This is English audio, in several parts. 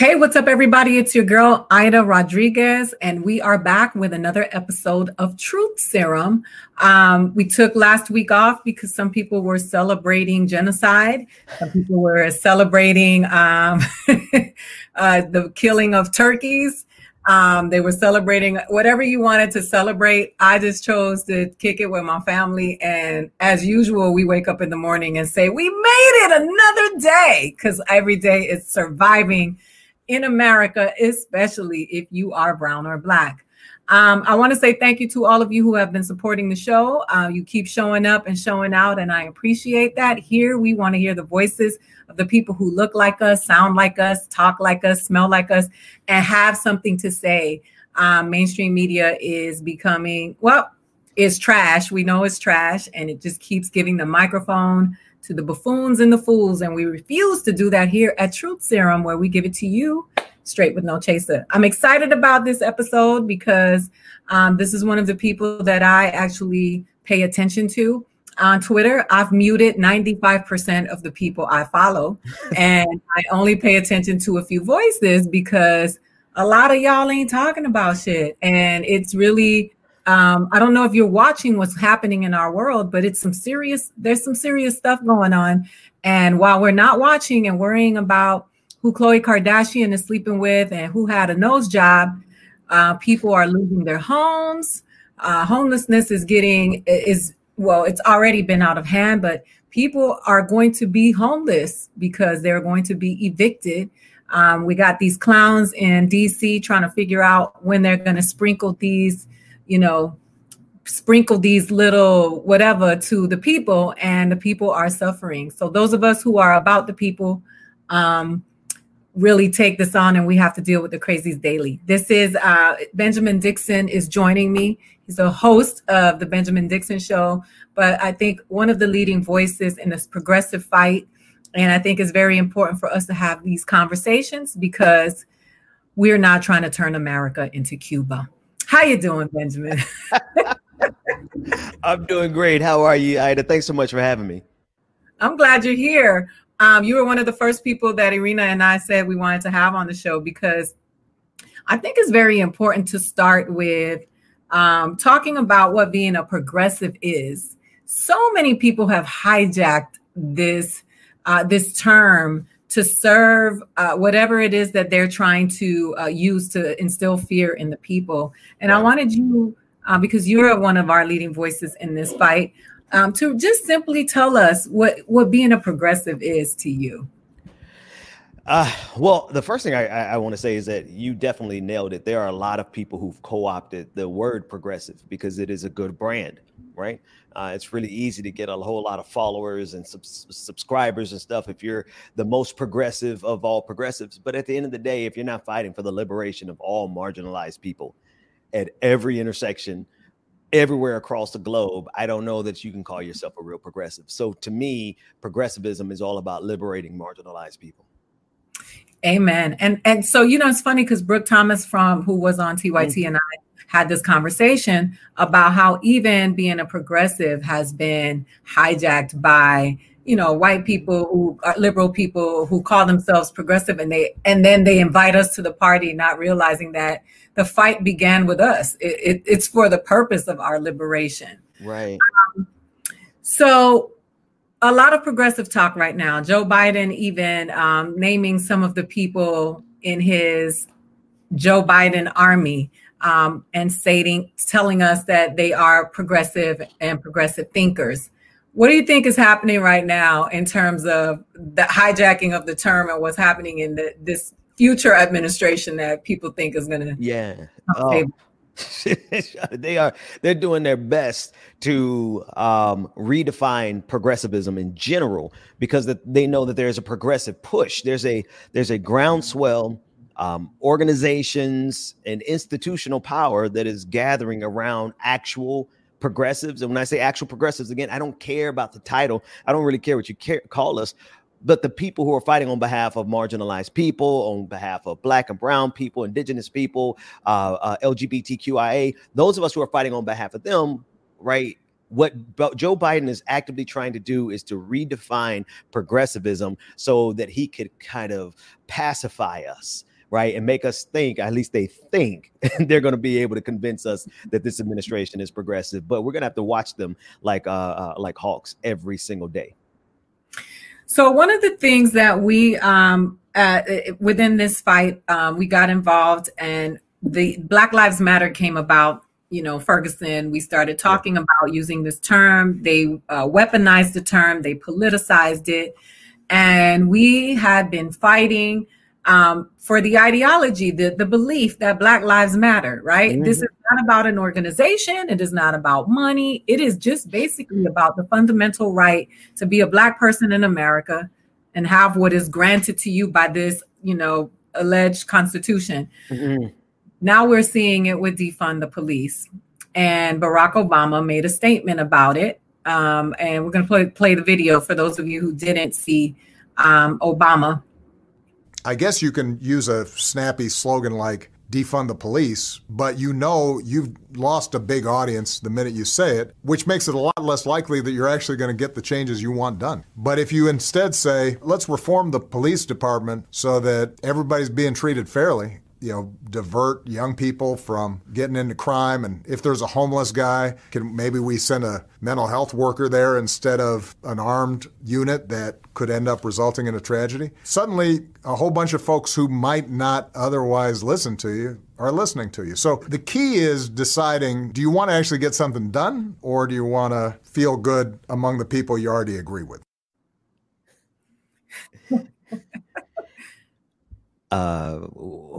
Hey, what's up, everybody? It's your girl, Ida Rodriguez, and we are back with another episode of Truth Serum. Um, we took last week off because some people were celebrating genocide, some people were celebrating um, uh, the killing of turkeys. Um, they were celebrating whatever you wanted to celebrate. I just chose to kick it with my family. And as usual, we wake up in the morning and say, We made it another day because every day is surviving in America, especially if you are brown or black. Um, I want to say thank you to all of you who have been supporting the show. Uh, you keep showing up and showing out, and I appreciate that. Here, we want to hear the voices of the people who look like us, sound like us, talk like us, smell like us, and have something to say. Um, mainstream media is becoming, well, it's trash. We know it's trash, and it just keeps giving the microphone to the buffoons and the fools. And we refuse to do that here at Truth Serum, where we give it to you straight with no chaser. I'm excited about this episode because um, this is one of the people that I actually pay attention to on Twitter. I've muted 95% of the people I follow, and I only pay attention to a few voices because a lot of y'all ain't talking about shit. And it's really um, I don't know if you're watching what's happening in our world, but it's some serious, there's some serious stuff going on. And while we're not watching and worrying about who Khloe Kardashian is sleeping with and who had a nose job, uh, people are losing their homes. Uh, homelessness is getting, is, well, it's already been out of hand, but people are going to be homeless because they're going to be evicted. Um, we got these clowns in DC trying to figure out when they're going to sprinkle these you know, sprinkle these little whatever to the people, and the people are suffering. So those of us who are about the people um, really take this on, and we have to deal with the crazies daily. This is uh, Benjamin Dixon is joining me. He's a host of the Benjamin Dixon Show, but I think one of the leading voices in this progressive fight. And I think it's very important for us to have these conversations because we're not trying to turn America into Cuba. How you doing, Benjamin? I'm doing great. How are you, Ida? Thanks so much for having me. I'm glad you're here. Um, you were one of the first people that Irina and I said we wanted to have on the show because I think it's very important to start with um, talking about what being a progressive is. So many people have hijacked this uh, this term to serve uh, whatever it is that they're trying to uh, use to instill fear in the people. And I wanted you, uh, because you're one of our leading voices in this fight, um, to just simply tell us what what being a progressive is to you. Uh, well, the first thing I, I, I want to say is that you definitely nailed it. There are a lot of people who've co-opted the word progressive because it is a good brand, right? Uh, it's really easy to get a whole lot of followers and sub- subscribers and stuff if you're the most progressive of all progressives. But at the end of the day, if you're not fighting for the liberation of all marginalized people at every intersection, everywhere across the globe, I don't know that you can call yourself a real progressive. So to me, progressivism is all about liberating marginalized people. Amen. And and so you know it's funny because Brooke Thomas from who was on TYT mm-hmm. and I had this conversation about how even being a progressive has been hijacked by you know white people who are liberal people who call themselves progressive and they and then they invite us to the party not realizing that the fight began with us. It, it, it's for the purpose of our liberation. Right. Um, so a lot of progressive talk right now. Joe biden even um, naming some of the people in his joe biden army um, and stating, telling us that they are progressive and progressive thinkers. What do you think is happening right now in terms of the hijacking of the term and what's happening in the, this future administration that people think is going to? Yeah. Oh. they are they're doing their best to um, redefine progressivism in general because they know that there's a progressive push there's a there's a groundswell um, organizations and institutional power that is gathering around actual progressives. And when I say actual progressives, again, I don't care about the title. I don't really care what you care, call us, but the people who are fighting on behalf of marginalized people, on behalf of Black and Brown people, Indigenous people, uh, uh, LGBTQIA, those of us who are fighting on behalf of them, right? What Joe Biden is actively trying to do is to redefine progressivism so that he could kind of pacify us right? And make us think, at least they think, they're going to be able to convince us that this administration is progressive. But we're going to have to watch them like uh, uh, like hawks every single day. So one of the things that we um, uh, within this fight, um, we got involved, and the Black Lives Matter came about. You know, Ferguson. We started talking about using this term. They uh, weaponized the term. They politicized it, and we had been fighting um, for the ideology, the, the belief that Black Lives Matter, right? Mm-hmm. This is not about an organization. It is not about money. It is just basically about the fundamental right to be a Black person in America and have what is granted to you by this, you know, alleged constitution. Mm-hmm. Now we're seeing it with defund the police. And Barack Obama made a statement about it. Um, and we're going to play, play the video for those of you who didn't see um, Obama I guess you can use a snappy slogan like defund the police, but you know you've lost a big audience the minute you say it, which makes it a lot less likely that you're actually going to get the changes you want done. But if you instead say, let's reform the police department so that everybody's being treated fairly, you know, divert young people from getting into crime. And if there's a homeless guy, can maybe we send a mental health worker there instead of an armed unit that could end up resulting in a tragedy? Suddenly, a whole bunch of folks who might not otherwise listen to you are listening to you. So the key is deciding do you want to actually get something done or do you want to feel good among the people you already agree with? uh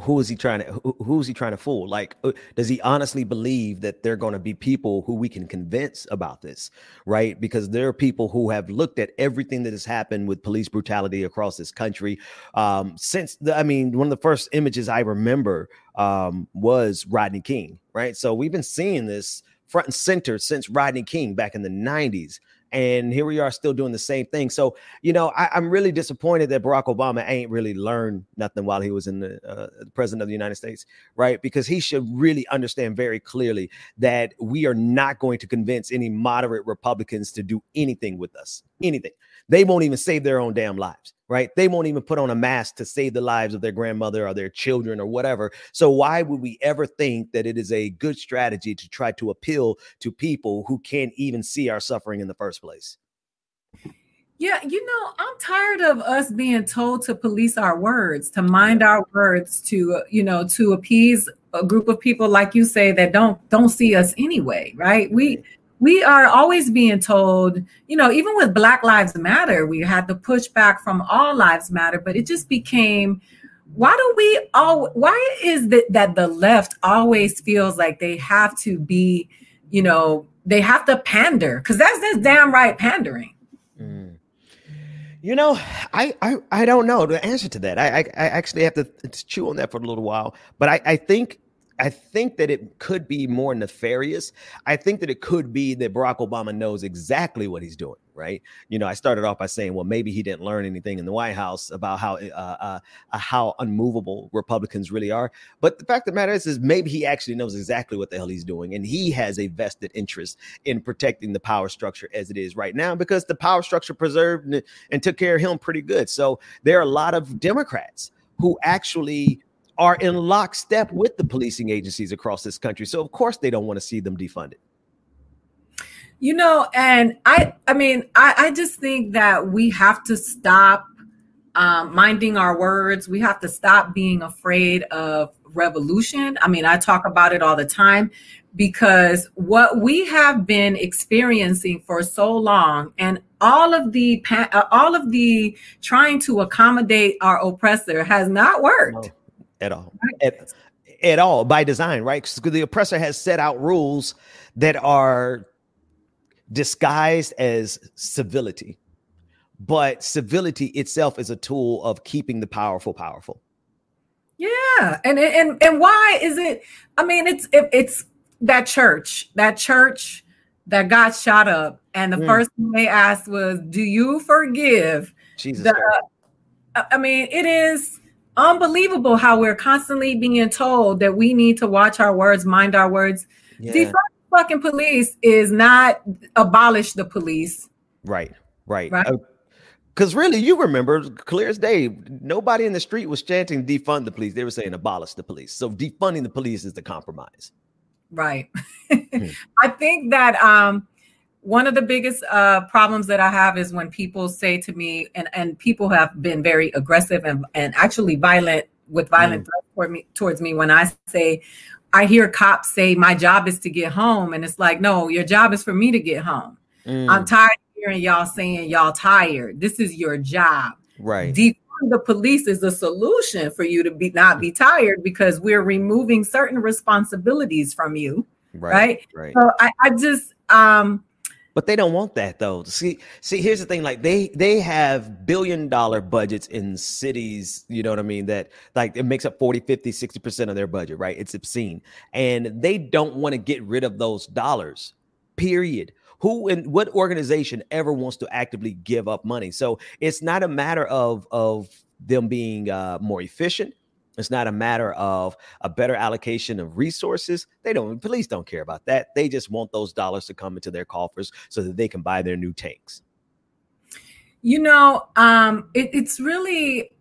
who is he trying to who, who's he trying to fool? Like uh, does he honestly believe that there're going to be people who we can convince about this right? Because there are people who have looked at everything that has happened with police brutality across this country um since the, i mean one of the first images i remember um was rodney king right? So we've been seeing this front and center since rodney king back in the 90s and here we are still doing the same thing. So, you know, I, am really disappointed that Barack Obama ain't really learned nothing while he was in the, uh, the president of the United States, right? Because he should really understand very clearly that we are not going to convince any moderate Republicans to do anything with us, anything. They won't even save their own damn lives right? They won't even put on a mask to save the lives of their grandmother or their children or whatever. So, why would we ever think that it is a good strategy to try to appeal to people who can't even see our suffering in the first place? Yeah, you know, I'm tired of us being told to police our words, to mind our words, to you know, to appease a group of people like you say that don't don't see us anyway, right? We we are always being told, you know, even with Black Lives Matter, we had the pushback from All Lives Matter, but it just became, why do we all, why is it that the left always feels like they have to be, you know, they have to pander? Because that's just damn right pandering. Mm. You know, I, I I don't know the answer to that. I I, I actually have to, chew on that for a little while. But I, I think I think that it could be more nefarious. I think that it could be that Barack Obama knows exactly what he's doing, right? You know, I started off by saying, well, maybe he didn't learn anything in the White House about how uh, uh, uh, how unmovable Republicans really are. But the fact of the matter is, is maybe he actually knows exactly what the hell he's doing, and he has a vested interest in protecting the power structure as it is right now because the power structure preserved and, and took care of him pretty good. So there are a lot of Democrats who actually are in lockstep with the policing agencies across this country. So of course they don't want to see them defunded. You know, and I I mean, I, I just think that we have to stop um, minding our words. We have to stop being afraid of revolution. I mean, I talk about it all the time because what we have been experiencing for so long and all of the uh, all of the trying to accommodate our oppressor has not worked. At all. At, at all by design, right? Because the oppressor has set out rules that are disguised as civility, but civility itself is a tool of keeping the powerful powerful. Yeah, and and and why is it? I mean, it's it, it's that church, that church that got shot up, and the mm. first thing they asked was, "Do you forgive?" Jesus. The, I mean, it is unbelievable how we're constantly being told that we need to watch our words, mind our words. Yeah. Defund fucking police is not abolish the police. Right, right. right? Uh, Because really, you remember clear as day, nobody in the street was chanting defund the police. They were saying abolish the police. So defunding the police is the compromise. Right. hmm. I think that um, one of the biggest uh, problems that I have is when people say to me, and, and people have been very aggressive and, and actually violent with violent mm. toward me, towards me when I say, I hear cops say, my job is to get home. And it's like, no, your job is for me to get home. Mm. I'm tired hearing y'all saying y'all tired. This is your job. Right. Defund the police is a solution for you to be not be tired because we're removing certain responsibilities from you. Right. Right. right. So I, I just um but they don't want that though. See, see, here's the thing: like they they have billion dollar budgets in cities, you know what I mean? That like it makes up 40, 50, 60 percent of their budget, right? It's obscene, and they don't want to get rid of those dollars. Period who and what organization ever wants to actively give up money so it's not a matter of of them being uh, more efficient it's not a matter of a better allocation of resources they don't police don't care about that they just want those dollars to come into their coffers so that they can buy their new tanks you know um it, it's really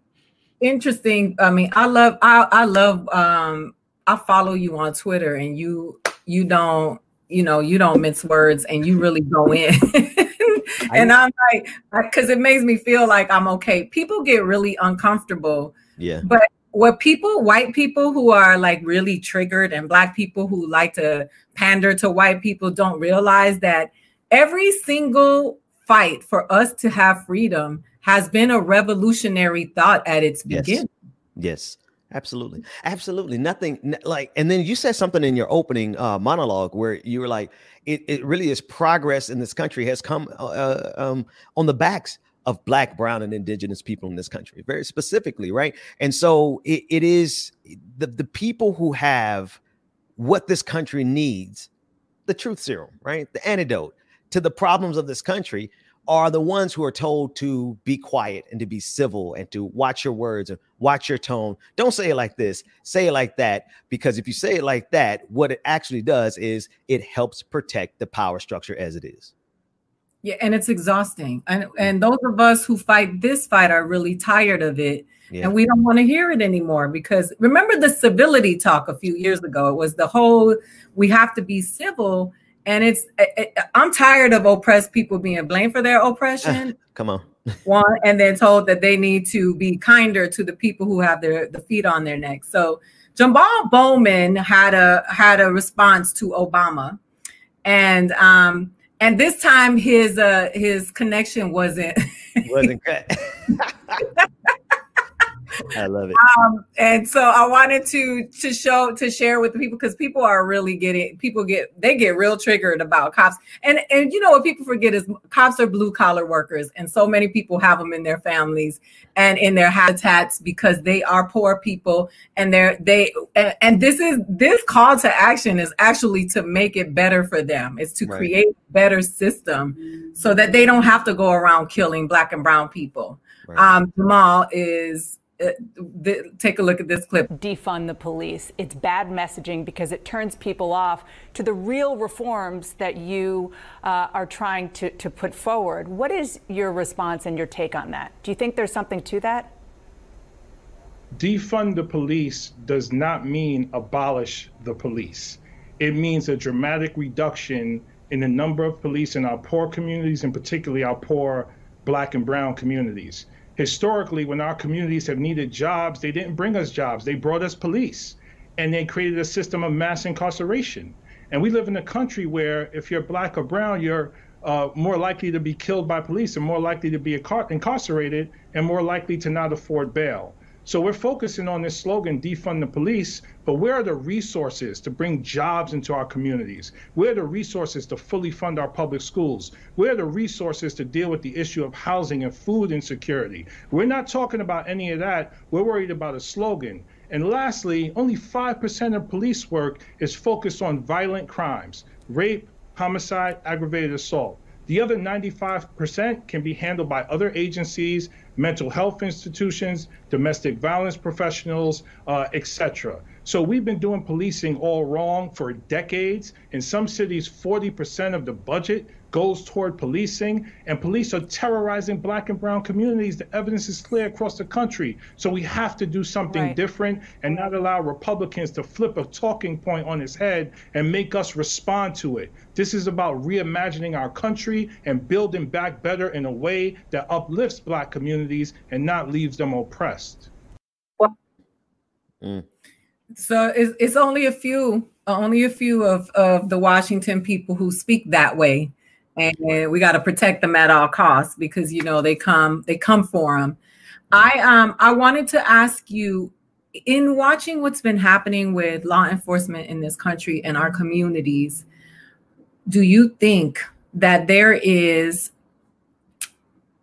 interesting i mean i love i i love um i follow you on twitter and you you don't you know, you don't mince words and you really go in. and I'm like, because it makes me feel like I'm okay. People get really uncomfortable. Yeah. But what people, white people who are like really triggered and black people who like to pander to white people don't realize that every single fight for us to have freedom has been a revolutionary thought at its yes. beginning. Yes. Absolutely. Absolutely. Nothing like, and then you said something in your opening uh, monologue where you were like, it, it really is progress in this country has come uh, uh, um, on the backs of black, brown, and indigenous people in this country, very specifically, right? And so it, it is the, the people who have what this country needs, the truth serum, right? The antidote to the problems of this country are the ones who are told to be quiet and to be civil and to watch your words and watch your tone. Don't say it like this, say it like that. Because if you say it like that, what it actually does is it helps protect the power structure as it is. Yeah, and it's exhausting. And and those of us who fight this fight are really tired of it. Yeah. And we don't want to hear it anymore because remember the civility talk a few years ago? It was the whole we have to be civil and it's it, I'm tired of oppressed people being blamed for their oppression. Come on. One, and then told that they need to be kinder to the people who have their the feet on their neck. So Jamal Bowman had a had a response to Obama, and um and this time his uh his connection wasn't wasn't cut. I love it. Um, and so I wanted to to show to share with the people because people are really getting people get they get real triggered about cops. And and you know what people forget is cops are blue collar workers, and so many people have them in their families and in their habitats because they are poor people and they're they and, and this is this call to action is actually to make it better for them. It's to right. create a better system so that they don't have to go around killing black and brown people. Right. Um, Jamal is uh, take a look at this clip. Defund the police. It's bad messaging because it turns people off to the real reforms that you uh, are trying to, to put forward. What is your response and your take on that? Do you think there's something to that? Defund the police does not mean abolish the police. It means a dramatic reduction in the number of police in our poor communities, and particularly our poor black and brown communities historically, when our communities have needed jobs, they didn't bring us jobs. They brought us police, and they created a system of mass incarceration. And we live in a country where if you're black or brown, you're uh, more likely to be killed by police and more likely to be incarcerated and more likely to not afford bail. So we're focusing on this slogan, defund the police, but where are the resources to bring jobs into our communities? Where are the resources to fully fund our public schools? Where are the resources to deal with the issue of housing and food insecurity? We're not talking about any of that. We're worried about a slogan. And lastly, only 5% of police work is focused on violent crimes rape, homicide, aggravated assault. The other 95% can be handled by other agencies, mental health institutions, domestic violence professionals, uh, etc. So we've been doing policing all wrong for decades. In some cities, 40% of the budget goes toward policing, and police are terrorizing black and brown communities. The evidence is clear across the country. So we have to do something right. different and not allow Republicans to flip a talking point on its head and make us respond to it. This is about reimagining our country and building back better in a way that uplifts black communities and not leaves them oppressed. Mm. So it's, it's only a few, only a few of, of the Washington people who speak that way and we got to protect them at all costs because you know they come they come for them i um i wanted to ask you in watching what's been happening with law enforcement in this country and our communities do you think that there is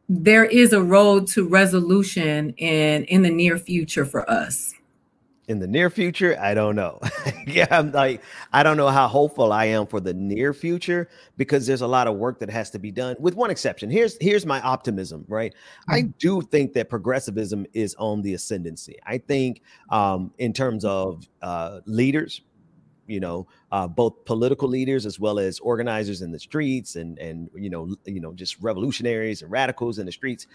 there is a road to resolution in in the near future for us in the near future? I don't know. Yeah i'm like i don't know how hopeful i am for the near future because there's a lot of work that has to be done with one exception. Here's here's my optimism right? I do think that progressivism is on the ascendancy. I think um, in terms of uh, leaders you know uh, both political leaders as well as organizers in the streets and and you know you know just revolutionaries and radicals in the streets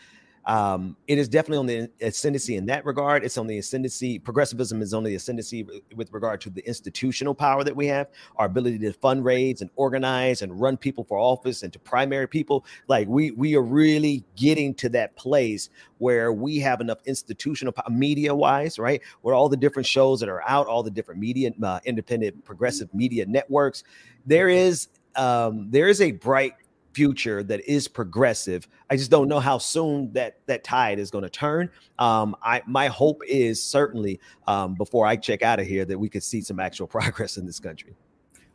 um, it is definitely on the ascendancy in that regard. It's on the ascendancy. Progressivism is on the ascendancy with regard to the institutional power that we have, our ability to fundraise and organize and run people for office and to primary people. Like we we are really getting to that place where we have enough institutional media wise, right? Where all the different shows that are out, all the different media, uh, independent progressive media networks, there is um, there is a bright future that is progressive. I just don't know how soon that that tide is going to turn. Um, I my hope is certainly um, before I check out of here that we could see some actual progress in this country.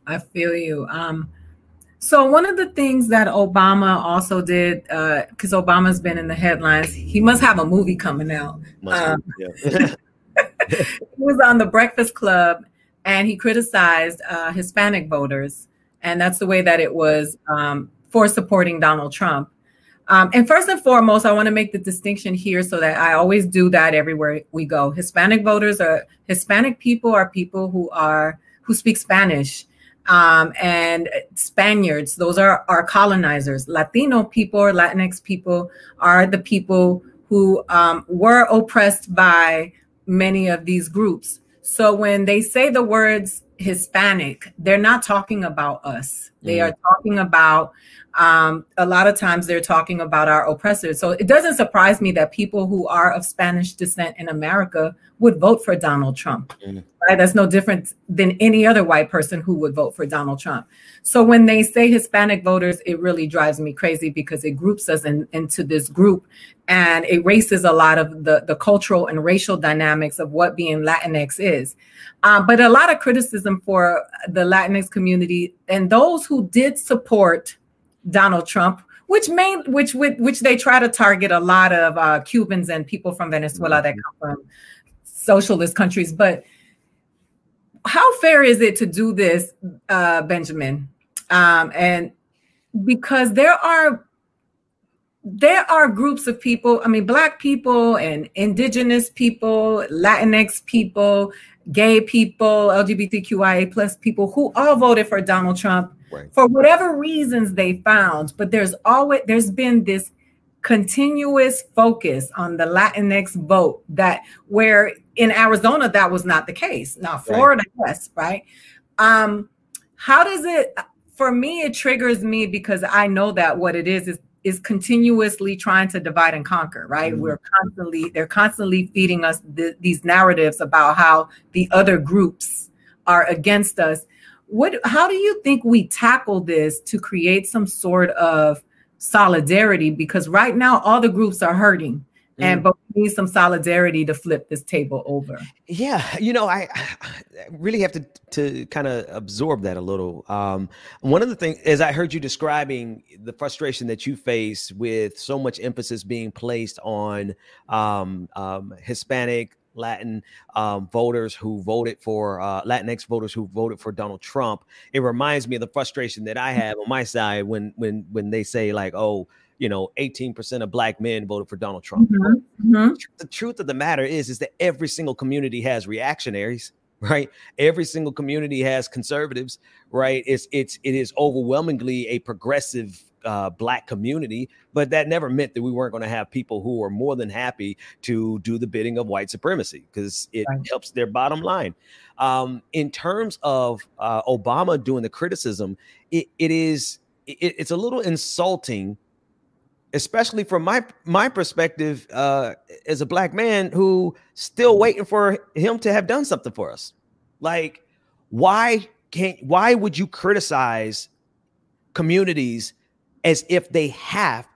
I feel you. Um, so one of the things that Obama also did, because uh, Obama's been in the headlines, he must have a movie coming out. Um, yeah. he was on the Breakfast Club and he criticized uh, Hispanic voters, and that's the way that it was um, for supporting Donald Trump. Um, and first and foremost, I want to make the distinction here so that I always do that everywhere we go. Hispanic voters are Hispanic people are people who are who speak Spanish. Um, and Spaniards, those are our colonizers. Latino people or Latinx people are the people who um, were oppressed by many of these groups. So when they say the words Hispanic, they're not talking about us. They mm. are talking about um, a lot of times they're talking about our oppressors. So it doesn't surprise me that people who are of Spanish descent in America would vote for Donald Trump. Mm. Right? That's no different than any other white person who would vote for Donald Trump. So when they say Hispanic voters, it really drives me crazy because it groups us in, into this group and erases a lot of the, the cultural and racial dynamics of what being Latinx is. Um, but a lot of criticism for the Latinx community and those who did support Donald Trump, which main which which they try to target a lot of uh, Cubans and people from Venezuela that come from socialist countries. But how fair is it to do this, uh, Benjamin? Um, and because there are there are groups of people, I mean, black people and indigenous people, Latinx people, gay people, LGBTQIA plus people who all voted for Donald Trump right. for whatever reasons they found. But there's always there's been this continuous focus on the Latinx vote that where in Arizona that was not the case. Now Florida, right. yes, right. Um, how does it for me it triggers me because I know that what it is is is continuously trying to divide and conquer right? Mm-hmm. we're constantly they're constantly feeding us th- these narratives about how the other groups are against us. What how do you think we tackle this to create some sort of solidarity? Because right now all the groups are hurting mm. and but we need some solidarity to flip this table over yeah you know i, I really have to to kind of absorb that a little um, one of the things as i heard you describing the frustration that you face with so much emphasis being placed on um, um, hispanic Latin um, voters who voted for uh, Latinx voters who voted for Donald Trump. It reminds me of the frustration that I have on my side when when when they say like, oh, you know, 18% of black men voted for Donald Trump. Mm-hmm. Mm-hmm. The truth of the matter is, is that every single community has reactionaries, right? Every single community has conservatives, right? It's it's it is overwhelmingly a progressive uh, black community, but that never meant that we weren't going to have people who are more than happy to do the bidding of white supremacy because it right. helps their bottom line. Um, in terms of uh, Obama doing the criticism, it, it is it, it's a little insulting, especially from my my perspective uh, as a black man who still waiting for him to have done something for us. Like, why can't? Why would you criticize communities as if they have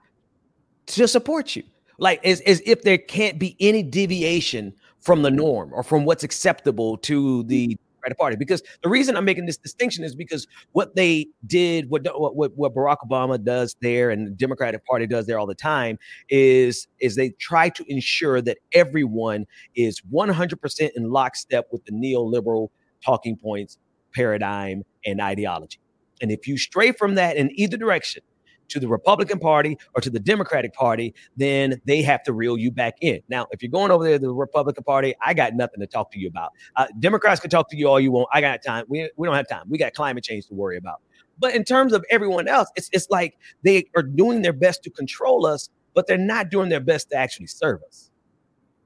to support you? Like, as, as if there can't be any deviation from the norm or from what's acceptable to the Democratic Party. Because the reason I'm making this distinction is because what they did, what what what Barack Obama does there, and the Democratic Party does there all the time, is is they try to ensure that everyone is 100% in lockstep with the neoliberal talking points, paradigm, and ideology. And if you stray from that in either direction, to the Republican Party or to the Democratic Party, then they have to reel you back in. Now, if you're going over there to the Republican Party, I got nothing to talk to you about. Uh, Democrats can talk to you all you want. I got time. We, we don't have time. We got climate change to worry about. But in terms of everyone else, it's, it's like they are doing their best to control us, but they're not doing their best to actually serve us.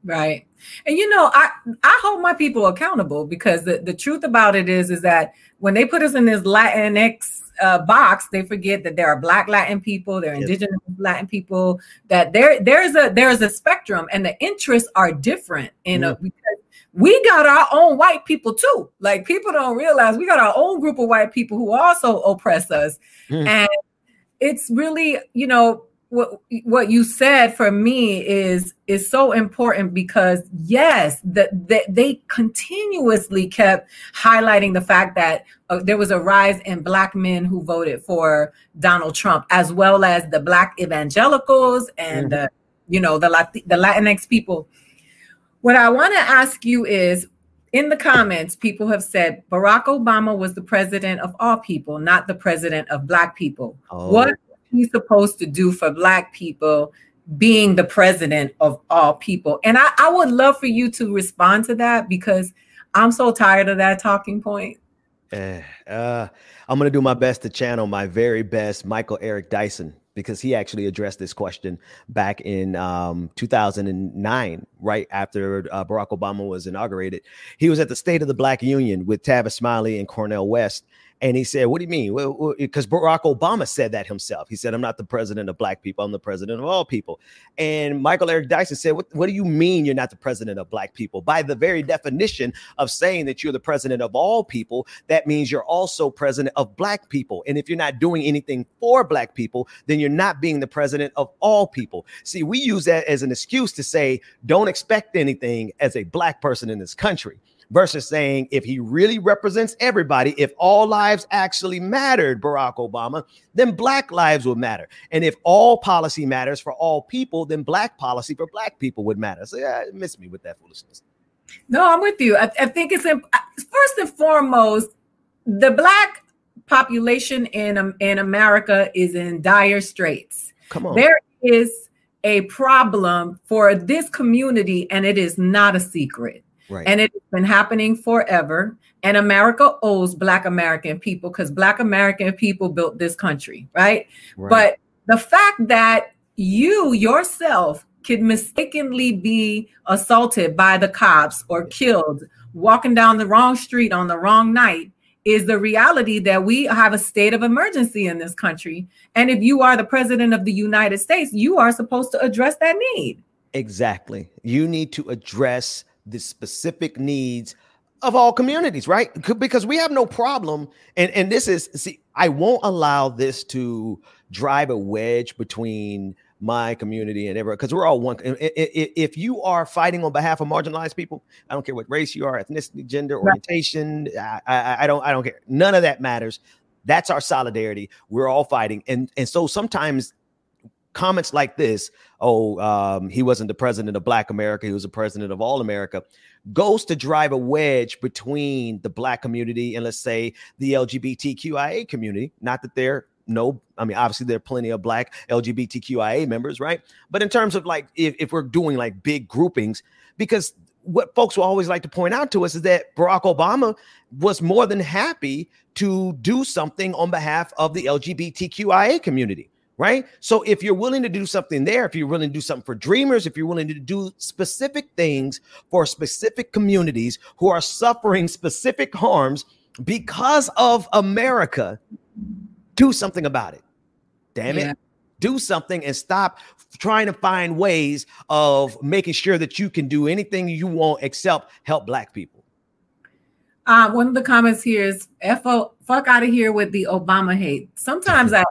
Right. And you know, I I hold my people accountable because the, the truth about it is is that when they put us in this Latinx uh, box, they forget that there are Black Latin people, there are Indigenous Latin people. That there there's a there's a spectrum, and the interests are different. In a, because we got our own white people too. Like people don't realize we got our own group of white people who also oppress us, mm. and it's really you know what what you said for me is is so important because yes that the, they continuously kept highlighting the fact that uh, there was a rise in black men who voted for Donald Trump as well as the black evangelicals and mm-hmm. uh, you know the Lat- the Latinx people what I want to ask you is in the comments, people have said Barack Obama was the president of all people, not the president of black people. Oh. What he's supposed to do for black people being the president of all people. And I, I would love for you to respond to that because i'm so tired of that talking point. Uh, uh, i'm going to do my best to channel my very best michael eric dyson because he actually addressed this question back in um, 2009, right after uh, Barack Obama was inaugurated. He was at the State of the Black Union with Tavis Smiley and Cornel West, and he said, What do you mean? Well, because Barack Obama said that himself. He said, I'm not the president of black people, I'm the president of all people. And Michael Eric Dyson said, What, what do you mean you're not the president of black people? By the very definition of saying that you're the president of all people, that means you're also president of black people. And if you're not doing anything for black people, then you're not being the president of all people. See, we use that as an excuse to say, Don't expect anything as a black person in this country versus saying if he really represents everybody, if all lives actually mattered, Barack Obama, then black lives would matter. And if all policy matters for all people, then black policy for black people would matter. So yeah, miss me with that foolishness. No, I'm with you. I, I think it's imp- first and foremost, the black population in in America is in dire straits. Come on. There is a problem for this community and it is not a secret. Right. And it's been happening forever. And America owes Black American people because Black American people built this country, right? right? But the fact that you yourself could mistakenly be assaulted by the cops or killed walking down the wrong street on the wrong night is the reality that we have a state of emergency in this country. And if you are the president of the United States, you are supposed to address that need. Exactly. You need to address the specific needs of all communities, right? Because we have no problem, and and this is see, I won't allow this to drive a wedge between my community and everyone because we're all one. If you are fighting on behalf of marginalized people, I don't care what race you are, ethnicity, gender, orientation. I, I, I don't I don't care. None of that matters. That's our solidarity. We're all fighting, and and so sometimes comments like this, oh, um, he wasn't the president of Black America, he was the president of all America, goes to drive a wedge between the Black community and let's say the LGBTQIA community. Not that they're no, I mean, obviously there are plenty of Black LGBTQIA members, right? But in terms of like, if, if we're doing like big groupings, because what folks will always like to point out to us is that Barack Obama was more than happy to do something on behalf of the LGBTQIA community right? So if you're willing to do something there, if you're willing to do something for dreamers, if you're willing to do specific things for specific communities who are suffering specific harms because of America, do something about it. Damn yeah. it. Do something and stop trying to find ways of making sure that you can do anything you want except help black people. Uh, one of the comments here is "FO fuck out of here with the Obama hate." Sometimes I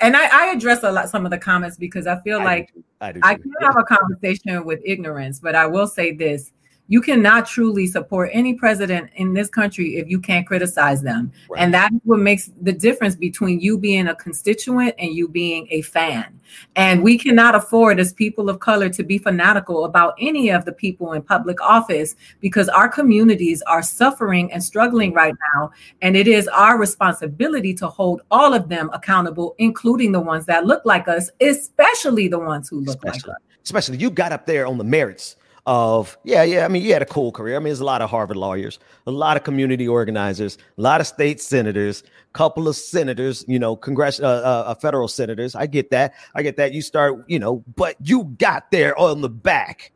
and I, I, address a lot some of the comments because I feel I like do I, do I can have a conversation with ignorance, but I will say this: you cannot truly support any president in this country if you can't criticize them. Right. And that's what makes the difference between you being a constituent and you being a fan. And we cannot afford, as people of color, to be fanatical about any of the people in public office because our communities are suffering and struggling right now. And it is our responsibility to hold all of them accountable, including the ones that look like us, especially the ones who look especially, like us. Especially you got up there on the merits of yeah, yeah. I mean, you had a cool career. I mean, there's a lot of Harvard lawyers, a lot of community organizers, a lot of state senators, a couple of senators, you know, congress, uh, uh, uh, federal senators. I get that. I get that. You start, you know, but you got there on the back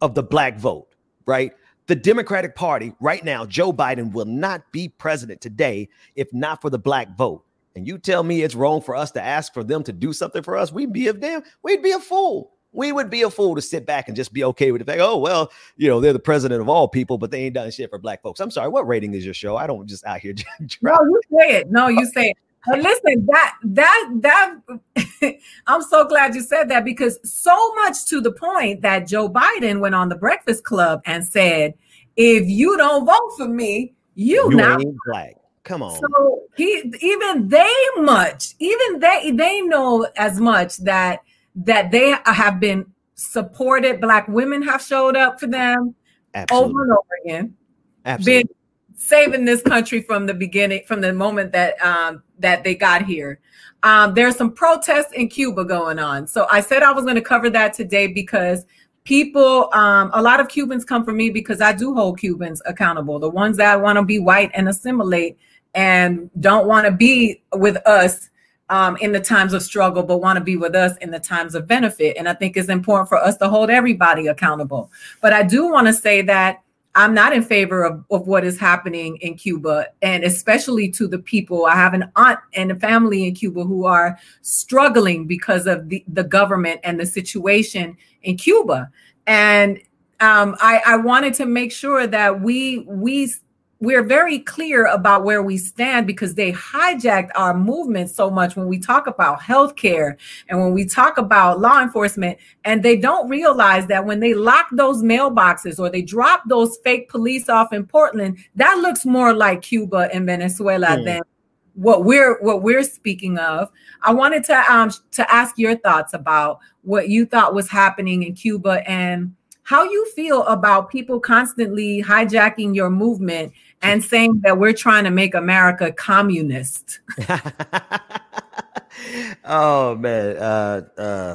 of the black vote, right? The Democratic Party right now, Joe Biden will not be president today if not for the black vote. And you tell me it's wrong for us to ask for them to do something for us? We'd be a damn, we'd be a fool we would be a fool to sit back and just be okay with the fact, oh, well, you know, they're the president of all people, but they ain't done shit for black folks. I'm sorry, what rating is your show? I don't just out here. no, you say it. No, you say it. But listen, that that that I'm so glad you said that because so much to the point that Joe Biden went on the Breakfast Club and said, if you don't vote for me, you, you not black. Come on. So he even they much, even they they know as much that that they have been supported. Black women have showed up for them Absolutely. over and over again. Absolutely. Been saving this country from the beginning, from the moment that um, that they got here. Um, there's some protests in Cuba going on. So I said I was going to cover that today because people, um, a lot of Cubans come for me because I do hold Cubans accountable. The ones that want to be white and assimilate and don't want to be with us um, in the times of struggle, but want to be with us in the times of benefit. And I think it's important for us to hold everybody accountable. But I do want to say that I'm not in favor of, of what is happening in Cuba, and especially to the people. I have an aunt and a family in Cuba who are struggling because of the, the government and the situation in Cuba. And um, I, I wanted to make sure that we we we're very clear about where we stand because they hijacked our movement so much when we talk about healthcare and when we talk about law enforcement. And they don't realize that when they lock those mailboxes or they drop those fake police off in Portland, that looks more like Cuba and Venezuela mm. than what we're what we're speaking of. I wanted to um to ask your thoughts about what you thought was happening in Cuba and how you feel about people constantly hijacking your movement and saying that we're trying to make America communist. oh man, uh, uh,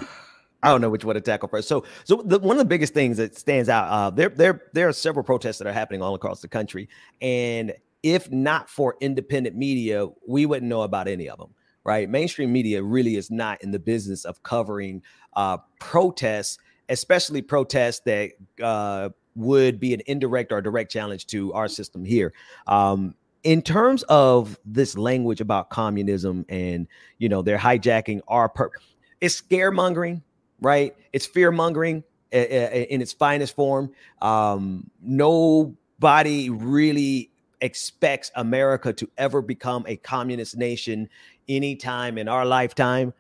I don't know which one to tackle first. So, so the, one of the biggest things that stands out, uh, there, there, there are several protests that are happening all across the country, and if not for independent media, we wouldn't know about any of them. Right? Mainstream media really is not in the business of covering uh, protests, especially protests that uh, would be an indirect or direct challenge to our system here. Um, in terms of this language about communism and you know they're hijacking our per it's scaremongering right? It's fear mongering in its finest form. Um nobody really expects america to ever become a communist nation anytime in our lifetime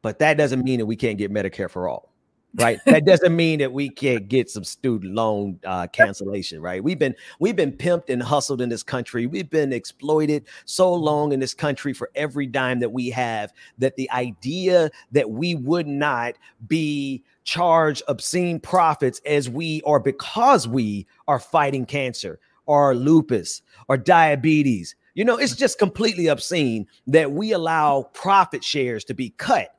but that doesn't mean that we can't get medicare for all right? That doesn't mean that we can't get some student loan uh, cancellation right? We've been we've been pimped and hustled in this country. We've been exploited so long in this country for every dime that we have that the idea that we would not be charged obscene profits as we or because we are fighting cancer or lupus or diabetes. You know it's just completely obscene that we allow profit shares to be cut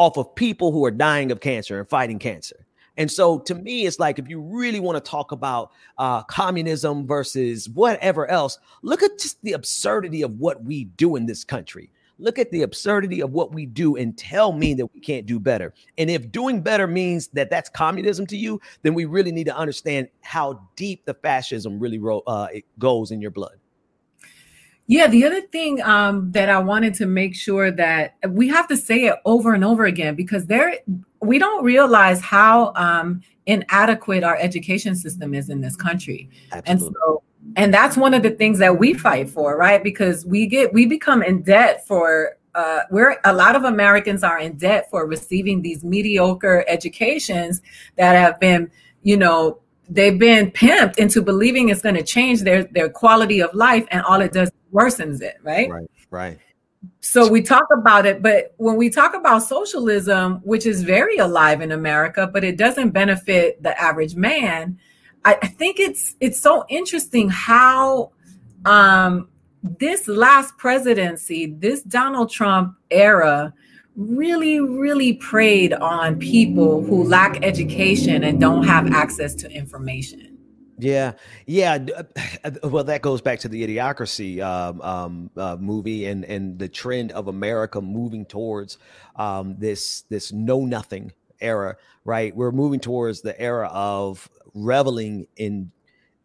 off of people who are dying of cancer and fighting cancer. And so to me, it's like if you really want to talk about uh, communism versus whatever else, look at just the absurdity of what we do in this country. look at the absurdity of what we do and tell me that we can't do better. And if doing better means that that's communism to you, then we really need to understand how deep the fascism really ro- uh, goes in your blood. Yeah, the other thing um, that I wanted to make sure that we have to say it over and over again because there we don't realize how um, inadequate our education system is in this country, Absolutely. and so and that's one of the things that we fight for, right? Because we get we become in debt for uh, we're a lot of Americans are in debt for receiving these mediocre educations that have been, you know, they've been pimped into believing it's going to change their their quality of life, and all it does worsens it, right? Right, right. So we talk about it, but when we talk about socialism, which is very alive in America, but it doesn't benefit the average man, I, I think it's it's so interesting how um, this last presidency, this Donald Trump era, really, really preyed on people who lack education and don't have access to information. Yeah, yeah. Uh, well, that goes back to the idiocracy um, um, uh, movie and and the trend of America moving towards um, this this know nothing era. Right, we're moving towards the era of reveling in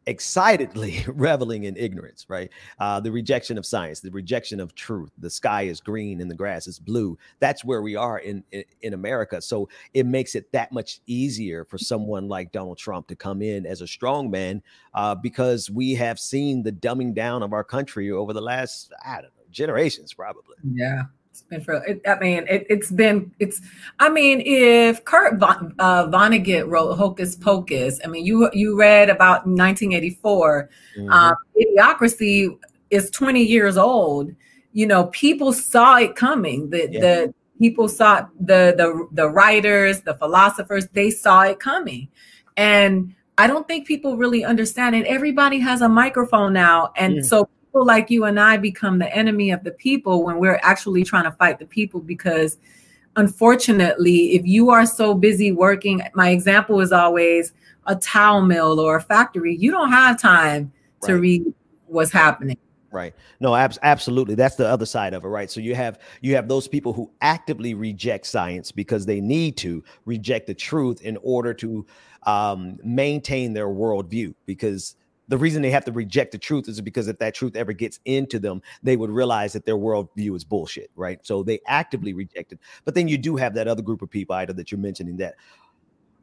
excitedly reveling in ignorance, right? Uh, the rejection of science, the rejection of truth. The sky is green and the grass is blue. That's where we are in, in, in America. So it makes it that much easier for someone like Donald Trump to come in as a strong man uh, because we have seen the dumbing down of our country over the last, I don't know, generations probably. Yeah. It's been for. It, I mean, it, has been. It's. I mean, if Kurt Von, uh, Vonnegut wrote Hocus Pocus, I mean, you you read about 1984. Mm-hmm. Um, Idiocracy is 20 years old. You know, people saw it coming. The yeah. the people saw the the the writers, the philosophers. They saw it coming, and I don't think people really understand it. Everybody has a microphone now, and mm. so people like you and I become the enemy of the people when we're actually trying to fight the people because unfortunately, if you are so busy working, my example is always a towel mill or a factory, you don't have time right. to read what's happening. Right. No ab- absolutely. That's the other side of it right? So you have you have those people who actively reject science because they need to reject the truth in order to um, maintain their worldview because the reason they have to reject the truth is because if that truth ever gets into them, they would realize that their worldview is bullshit, right? So they actively mm-hmm. reject it. But then you do have that other group of people, either that you're mentioning that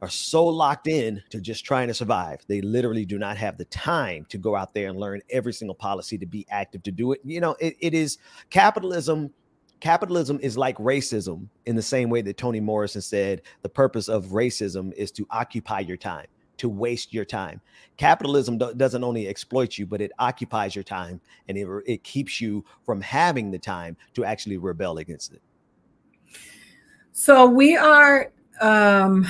are so locked in to just trying to survive. They literally do not have the time to go out there and learn every single policy to be active to do it. You know, it, it is capitalism. Capitalism is like racism in the same way that Toni Morrison said the purpose of racism is to occupy your time to waste your time. Capitalism do- doesn't only exploit you, but it occupies your time and it, it keeps you from having the time to actually rebel against it. So we are um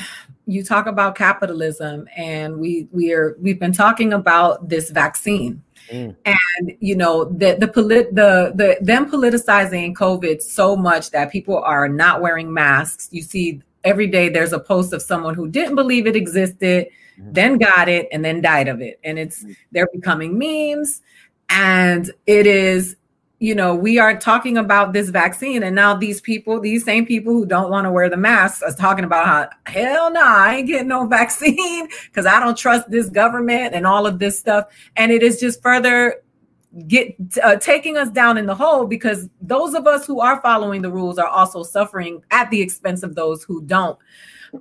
you talk about capitalism and we we are we've been talking about this vaccine. Mm. And you know the the polit the the them politicizing COVID so much that people are not wearing masks. You see every day there's a post of someone who didn't believe it existed mm-hmm. then got it, and then died of it. And it's mm-hmm. they're becoming memes. And it is, you know, we are talking about this vaccine, and now these people, these same people who don't want to wear the masks, are talking about how hell no, nah, I ain't getting no vaccine because I don't trust this government and all of this stuff. And it is just further get uh, taking us down in the hole because those of us who are following the rules are also suffering at the expense of those who don't.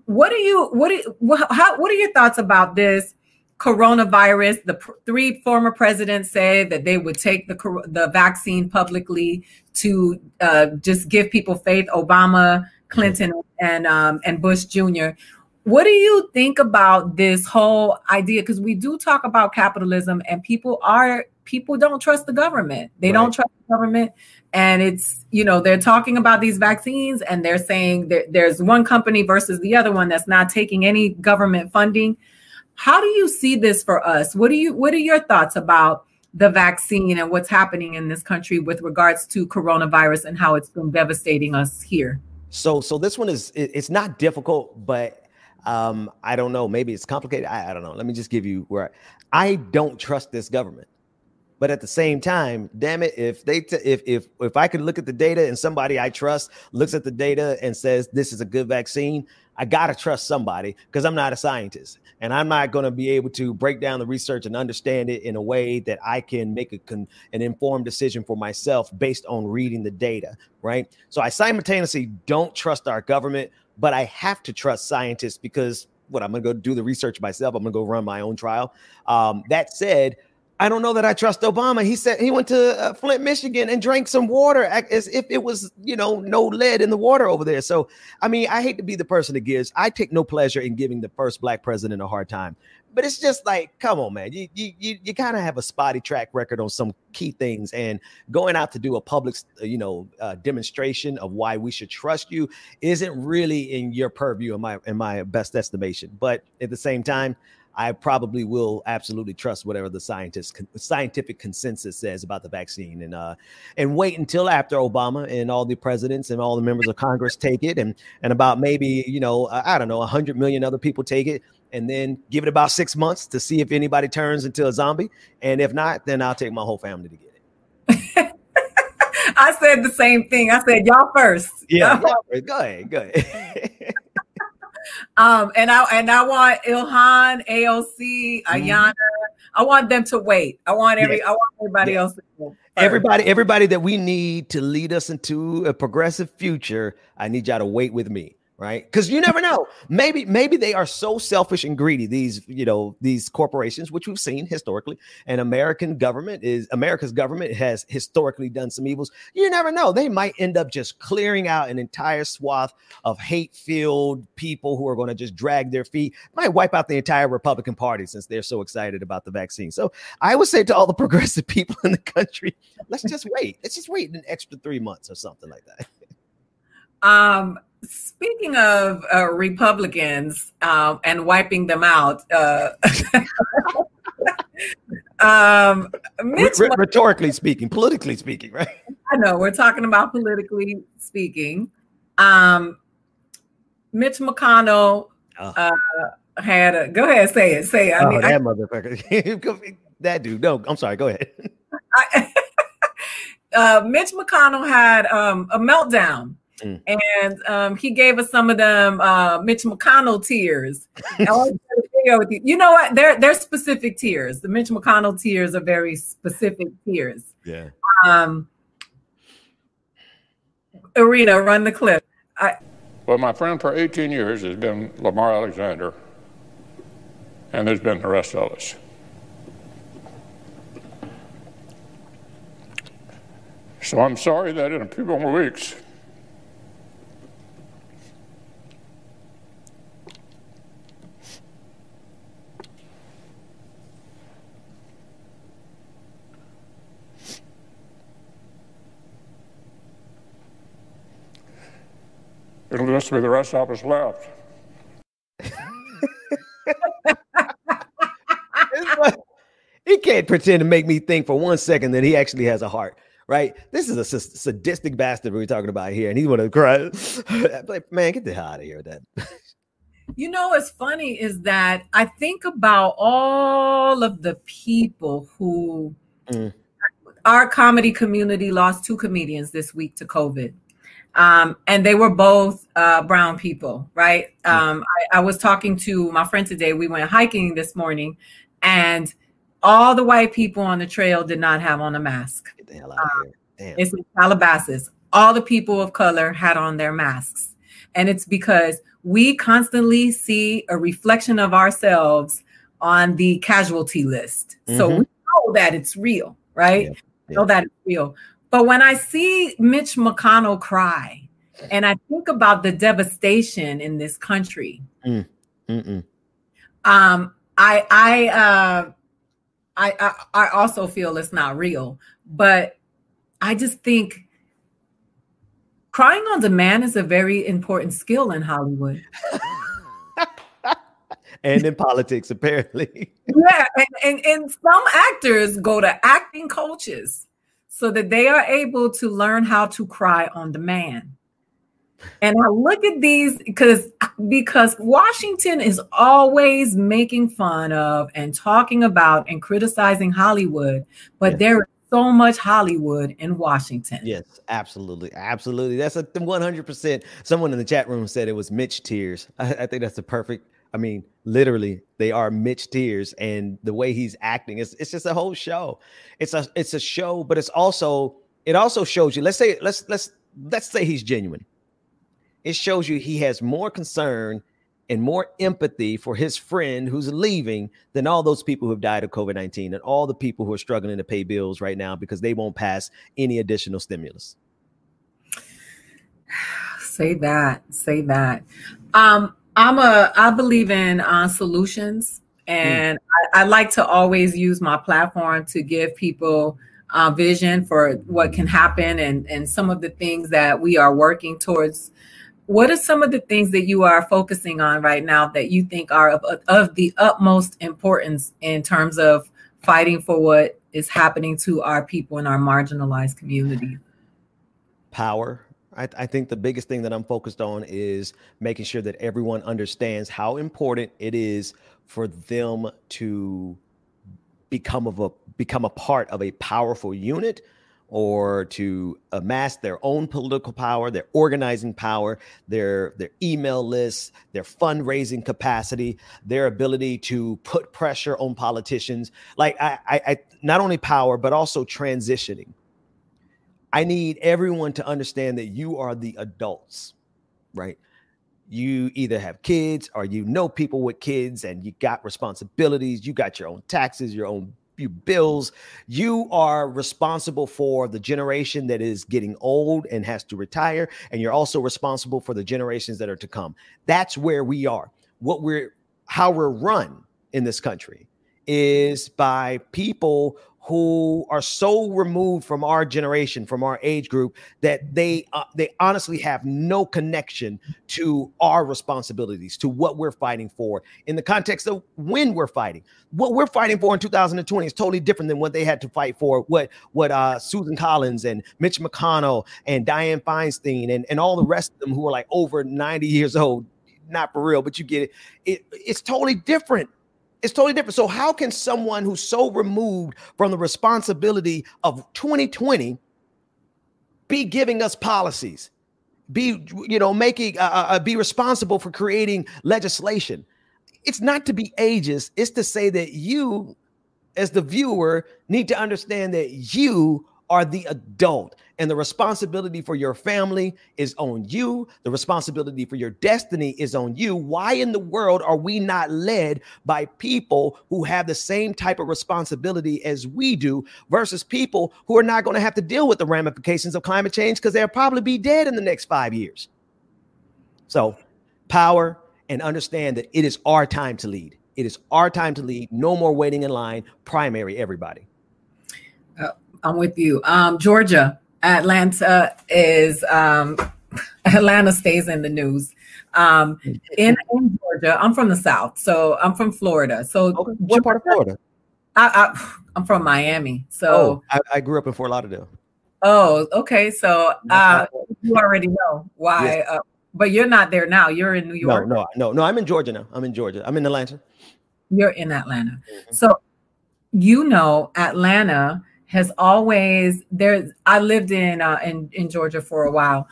What are you? What? Are, how, what are your thoughts about this coronavirus? The pr- three former presidents said that they would take the the vaccine publicly to uh, just give people faith. Obama, Clinton, and um, and Bush Jr. What do you think about this whole idea? Because we do talk about capitalism, and people are people don't trust the government. They right. don't trust the government and it's you know they're talking about these vaccines and they're saying that there's one company versus the other one that's not taking any government funding. How do you see this for us? What do you what are your thoughts about the vaccine and what's happening in this country with regards to coronavirus and how it's been devastating us here? So so this one is it's not difficult but um i don't know. Maybe it's complicated. I, I don't know. Let me just give you where I, I don't trust this government But at the same time, damn it, if they t- if if if I can look at the data and somebody I trust looks at the data and says this is a good vaccine, I gotta trust somebody because I'm not a scientist and I'm not going to be able to break down the research and understand it in a way that I can make a con- an informed decision for myself based on reading the data, right? So I simultaneously don't trust our government, but I have to trust scientists because what I'm going to go do the research myself. I'm going to go run my own trial. Um, that said, I don't know that I trust Obama. He said he went to uh, Flint, Michigan, and drank some water as if it was, you know, no lead in the water over there. So, I mean, I hate to be the person that gives. I take no pleasure in giving the first black president a hard time. But it's just like, come on, man. You you you, you kind of have a spotty track record on some key things, and going out to do a public, uh, you know, uh, demonstration of why we should trust you isn't really in your purview, in my in my best estimation. But at the same time, I probably will absolutely trust whatever the scientist scientific consensus says about the vaccine and uh and wait until after Obama and all the presidents and all the members of Congress take it and and about maybe you know I don't know 100 million other people take it and then give it about 6 months to see if anybody turns into a zombie and if not then I'll take my whole family to get it. I said the same thing. I said y'all first. Yeah, y'all, go ahead. Go ahead. Um, and I and I want Ilhan, AOC, mm-hmm. Ayanna. I want them to wait. I want every. Yeah. I want everybody yeah. else to. Everybody, everybody that we need to lead us into a progressive future. I need y'all to wait with me right? Because you never know. Maybe maybe they are so selfish and greedy. These you know these corporations, which we've seen historically, and American government is America's government has historically done some evils. You never know. They might end up just clearing out an entire swath of hate-filled people who are going to just drag their feet. Might wipe out the entire Republican Party since they're so excited about the vaccine. So I would say to all the progressive people in the country, let's just wait. Let's just wait an extra three months or something like that. Um, Speaking of uh, Republicans um, and wiping them out, uh, um, Mitch R- rhetorically speaking, politically speaking, right? I know we're talking about politically speaking. Um, Mitch McConnell oh. uh, had a go ahead, say it, say it. I oh, mean, that I, motherfucker, that dude. No, I'm sorry. Go ahead. I, uh, Mitch McConnell had um, a meltdown Mm. And um, he gave us some of them uh, Mitch McConnell tears. you know what? They're they're specific tears. The Mitch McConnell tears are very specific tears. Yeah. Um, Arena, run the clip. I, well, my friend for 18 years has been Lamar Alexander, and there's been the rest of us. So I'm sorry that in a few more weeks, It'll just be the rest of us left. he can't pretend to make me think for one second that he actually has a heart, right? This is a sadistic bastard we're talking about here, and he's gonna cry. like, man, get the hell out of here with that. You know what's funny is that I think about all of the people who mm. our comedy community lost two comedians this week to COVID. Um, and they were both uh, brown people, right? Um, I, I, was talking to my friend today. We went hiking this morning, and all the white people on the trail did not have on a mask. Get the hell out of here. Damn. It's in Calabasas. All the people of color had on their masks. And it's because we constantly see a reflection of ourselves on the casualty list. Mm-hmm. So we know that it's real, right? Yeah. Yeah. Know that it's real. But when I see Mitch McConnell cry, and I think about the devastation in this country, mm. um, I I, uh, I I I also feel it's not real. But I just think crying on demand is a very important skill in Hollywood. and in politics, apparently. yeah, and, and, and some actors go to acting coaches so that they are able to learn how to cry on demand. And I look at these because because Washington is always making fun of and talking about and criticizing Hollywood, but there is so much Hollywood in Washington. Yes, absolutely, absolutely. That's a one hundred percent. Someone in the chat room said it was Mitch tears. I, I think that's the perfect. I mean, literally, they are Mitch tears, and the way he's acting, it's it's just a whole show. It's a it's a show, but it's also it also shows you. Let's say let's let's let's say he's genuine it shows you he has more concern and more empathy for his friend who's leaving than all those people who have died of COVID 19 and all the people who are struggling to pay bills right now because they won't pass any additional stimulus. Say that. Say that. Um, I'm a I believe in uh, solutions, and mm. I, I, like to always use my platform to give people uh, vision for what can happen and and some of the things that we are working towards what are some of the things that you are focusing on right now that you think are of, of the utmost importance in terms of fighting for what is happening to our people in our marginalized community? Power. I, I, think the biggest thing that I'm focused on is making sure that everyone understands how important it is for them to become of a become a part of a powerful unit or to amass their own political power, their organizing power, their their email lists, their fundraising capacity, their ability to put pressure on politicians. Like I, I, I not only power but also transitioning. I need everyone to understand that you are the adults, right? You either have kids or you know people with kids and you got responsibilities, you got your own taxes, your own bills. You are responsible for the generation that is getting old and has to retire, and you're also responsible for the generations that are to come. That's where we are. What we're how we're run in this country is by people who are so removed from our generation, from our age group, that they uh, they honestly have no connection to our responsibilities, to what we're fighting for in the context of when we're fighting. What we're fighting for in 2020 is totally different than what they had to fight for. What what uh, Susan Collins and Mitch McConnell and Dianne Feinstein and, and all the rest of them who are like over 90 years old. Not for real, but you get it. it it's totally different it's totally different. So, how can someone who's so removed from the responsibility of 2020 be giving us policies, be you know making uh, uh, uh, be responsible for creating legislation? It's not to be ageist. It's to say that you, as the viewer, need to understand that you are the adult and the responsibility for your family is on you. The responsibility for your destiny is on you. Why in the world are we not led by people who have the same type of responsibility as we do versus people who are not going to have to deal with the ramifications of climate change because they'll probably be dead in the next five years? So, power and understand that it is our time to lead. It is our time to lead. No more waiting in line. Primary, everybody. I'm with you. Um, Georgia, Atlanta is um, Atlanta stays in the news. Um, in, in, Georgia, I'm from the South, so I'm from Florida. So okay. what part of Florida? I, am from Miami. So oh, I, I, grew up in Fort Lauderdale. Oh, okay. So uh, you already know why. Yes. Uh, but you're not there now. You're in New York. No, no, no, no. I'm in Georgia now. I'm in Georgia. I'm in Atlanta. You're in Atlanta. Mm-hmm. So you know Atlanta has always there. I lived in uh, in in Georgia for a while.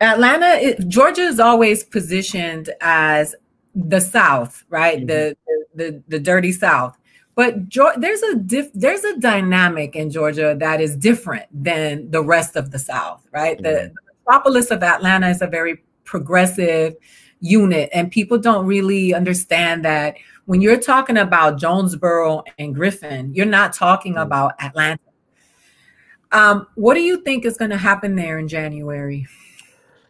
Atlanta, it, Georgia is always positioned as the South, right? Mm-hmm. The, the the dirty South. But there's a diff, there's a dynamic in Georgia that is different than the rest of the South, right? Mm-hmm. The, the metropolis of Atlanta is a very progressive unit, and people don't really understand that when you're talking about Jonesboro and Griffin, you're not talking about Atlanta. Um, what do you think is going to happen there in January?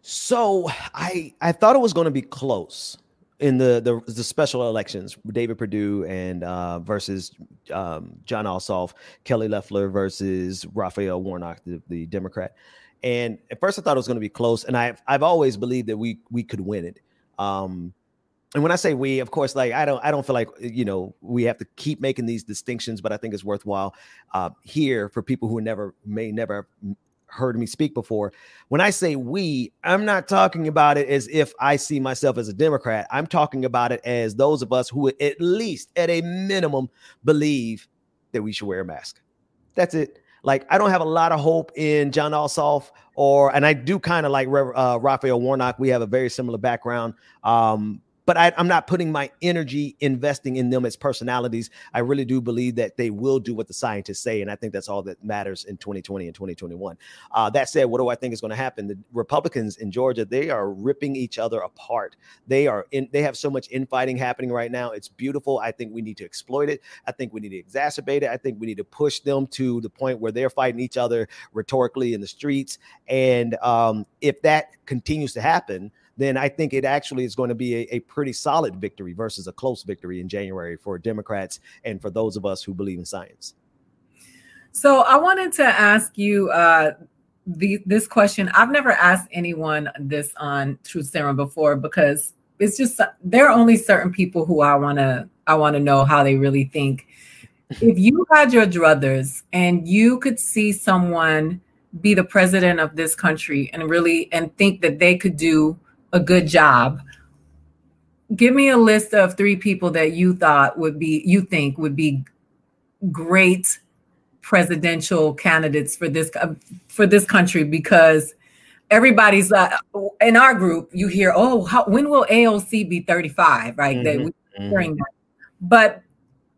So I I thought it was going to be close in the the, the special elections. David Perdue and uh, versus um, Jon Ossoff, Kelly Loeffler versus Raphael Warnock, the, the Democrat. And at first, I thought it was going to be close, and I've I've always believed that we we could win it. Um, and when I say we, of course, like I don't, I don't feel like you know we have to keep making these distinctions, but I think it's worthwhile uh, here for people who never may never heard me speak before. When I say we, I'm not talking about it as if I see myself as a Democrat. I'm talking about it as those of us who, at least at a minimum, believe that we should wear a mask. That's it. Like I don't have a lot of hope in Jon Ossoff or, and I do kind of like uh, Raphael Warnock. We have a very similar background. Um, but I, am not putting my energy investing in them as personalities. I really do believe that they will do what the scientists say, and I think that's all that matters in 2020 and 2021. Uh, that said, what do I think is going to happen? The Republicans in Georgia they are ripping each other apart. They are in. They have so much infighting happening right now. It's beautiful. I think we need to exploit it. I think we need to exacerbate it. I think we need to push them to the point where they're fighting each other rhetorically in the streets. And um, if that continues to happen then I think it actually is going to be a, a, pretty solid victory versus a close victory in January for Democrats and for those of us who believe in science. So I wanted to ask you uh, the, this question. I've never asked anyone this on Truth Serum before because it's just there are only certain people who I want to I want to know how they really think. if you had your druthers and you could see someone be the president of this country and really and think that they could do a good job. Give me a list of three people that you thought would be, you think would be great presidential candidates for this for this country because everybody's uh, in our group you hear oh how, when will AOC be 35 right mm-hmm, that we mm-hmm. that. but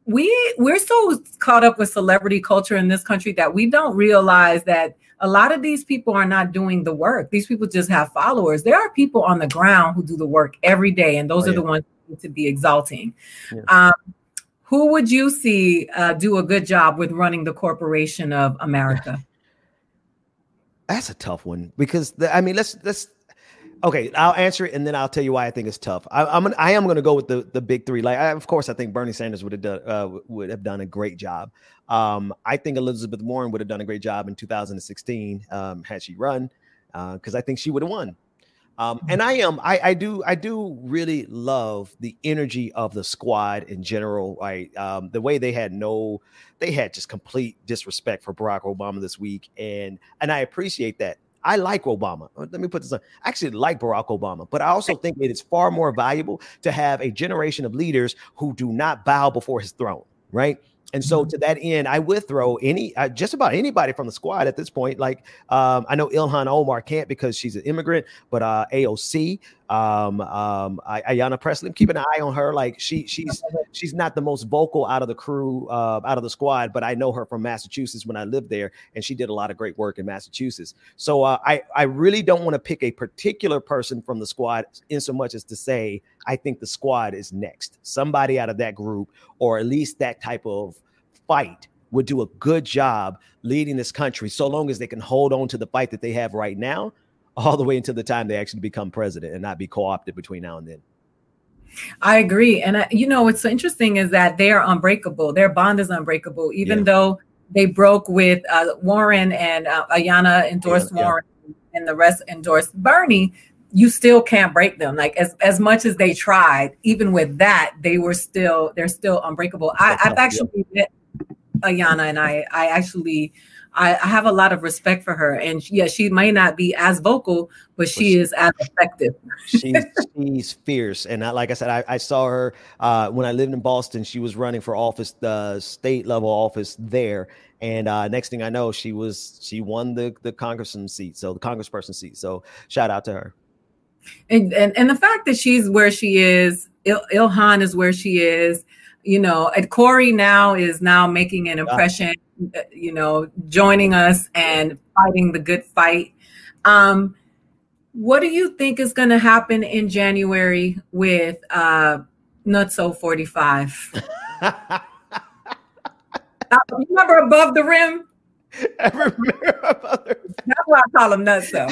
we we're so caught up with celebrity culture in this country that we don't realize that a lot of these people are not doing the work. These people just have followers. There are people on the ground who do the work every day, and those oh, are yeah. the ones to be exalting. Yeah. Um, who would you see uh, do a good job with running the corporation of America? That's a tough one because the, I mean, let's let's okay. I'll answer it and then I'll tell you why I think it's tough. I, I'm I am going to go with the the big three. Like, I, of course, I think Bernie Sanders would have done uh, would have done a great job. Um, I think Elizabeth Warren would have done a great job in 2016 um, had she run, because uh, I think she would have won. Um, mm-hmm. and I am, I, I do, I do really love the energy of the squad in general. Right, um, the way they had no, they had just complete disrespect for Barack Obama this week, and and I appreciate that. I like Obama. Uh, let me put this on. I actually like Barack Obama, but I also think it is far more valuable to have a generation of leaders who do not bow before his throne, right? And so, mm-hmm. to that end, I would throw any, uh, just about anybody from the squad at this point. Like, um, I know Ilhan Omar can't because she's an immigrant, but uh, AOC, um, um, Ayanna Pressley, keep an eye on her. Like, she she's she's not the most vocal out of the crew, uh, out of the squad, but I know her from Massachusetts when I lived there, and she did a lot of great work in Massachusetts. So, uh, I I really don't want to pick a particular person from the squad in so much as to say I think the squad is next. Somebody out of that group, or at least that type of fight would do a good job leading this country so long as they can hold on to the fight that they have right now all the way until the time they actually become president and not be co-opted between now and then I agree. And, uh, you know, what's so interesting is that they are unbreakable. Their bond is unbreakable, even yeah. though they broke with uh, Warren and uh, Ayanna endorsed yeah, Warren yeah. and the rest endorsed Bernie. You still can't break them. Like as, as much as they tried, even with that, they were still, they're still unbreakable. I, have actually met Ayanna and I, I actually, I, I, have a lot of respect for her. And she, yeah, she might not be as vocal, but she is as effective. she's, she's fierce. And I, like I said, I, I saw her uh, when I lived in Boston. She was running for office, the state level office there. And uh, next thing I know, she was she won the the congressman seat, so the congressperson seat. So shout out to her. And and, and the fact that she's where she is, Il- Ilhan is where she is you know, and Cori now is now making an impression, you know, joining us and fighting the good fight. Um, what do you think is going to happen in January with uh, Nutso 45? Uh, remember above the rim? I the. That's why I call him Nutso.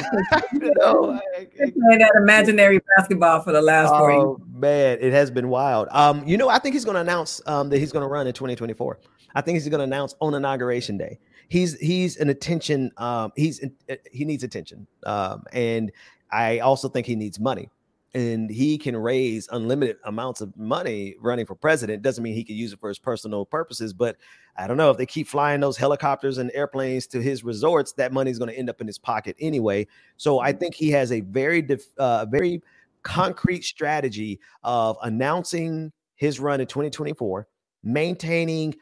no, playing that imaginary basketball for the last oh, four years. Man, it has been wild. Um, you know, I think he's going to announce um, that he's going to run in 2024. I think he's going to announce on inauguration day. He's he's an attention. Um, he's he needs attention, um, and I also think he needs money. And he can raise unlimited amounts of money running for president doesn't mean he can use it for his personal purposes but i don't know if they keep flying those helicopters and airplanes to his resorts that money is going to end up in his pocket anyway. So i think he has a very uh, very concrete strategy of announcing his run in 2024 maintaining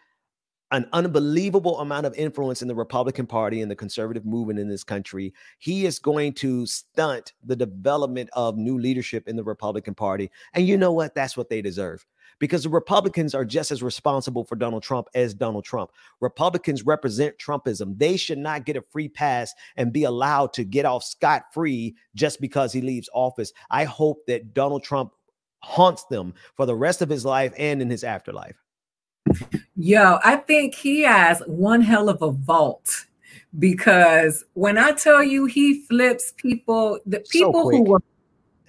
an unbelievable amount of influence in the Republican Party and the conservative movement in this country. He is going to stunt the development of new leadership in the Republican Party. And you know what? That's what they deserve because the Republicans are just as responsible for Donald Trump as Donald Trump. Republicans represent Trumpism. They should not get a free pass and be allowed to get off scot free just because he leaves office. I hope that Donald Trump haunts them for the rest of his life and in his afterlife. Yo, I think he has one hell of a vault because when I tell you he flips people, the people so who were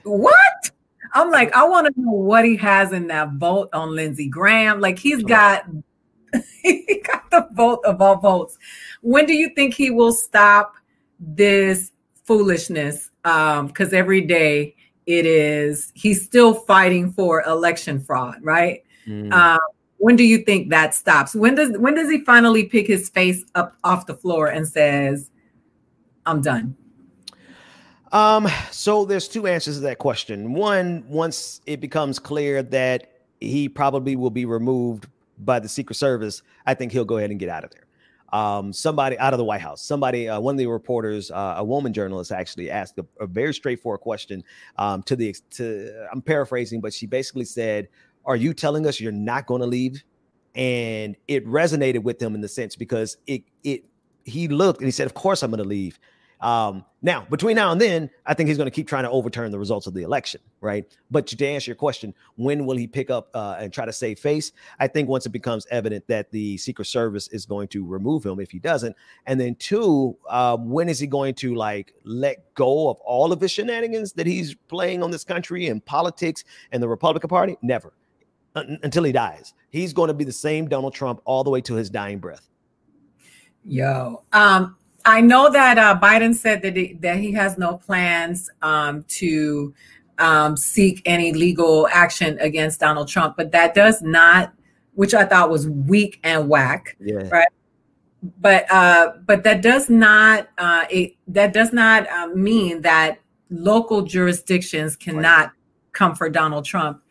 what? I'm like, I want to know what he has in that vault on Lindsey Graham. Like he's got he got the vote of all votes. When do you think he will stop this foolishness? Um, because every day it is he's still fighting for election fraud, right? Mm. Um, when do you think that stops? When does when does he finally pick his face up off the floor and says, "I'm done"? Um, so there's two answers to that question. One, once it becomes clear that he probably will be removed by the Secret Service, I think he'll go ahead and get out of there. Um, somebody out of the White House, somebody, uh, one of the reporters, uh, a woman journalist, actually asked a, a very straightforward question um, to the to. I'm paraphrasing, but she basically said, are you telling us you're not going to leave? And it resonated with him in the sense because it it he looked and he said, Of course I'm going to leave. Um, now, between now and then, I think he's going to keep trying to overturn the results of the election, right? But to answer your question, when will he pick up uh, and try to save face? I think once it becomes evident that the Secret Service is going to remove him if he doesn't, and then two, uh, when is he going to like let go of all of the shenanigans that he's playing on this country and politics and the Republican Party? Never until he dies. He's going to be the same Donald Trump all the way to his dying breath. Yo, um, I know that uh, Biden said that he, that he has no plans um, to um, seek any legal action against Donald Trump, but that does not, which I thought was weak and whack, yeah. right? But uh, but that does not uh, it, that does not uh, mean that local jurisdictions cannot right. come for Donald Trump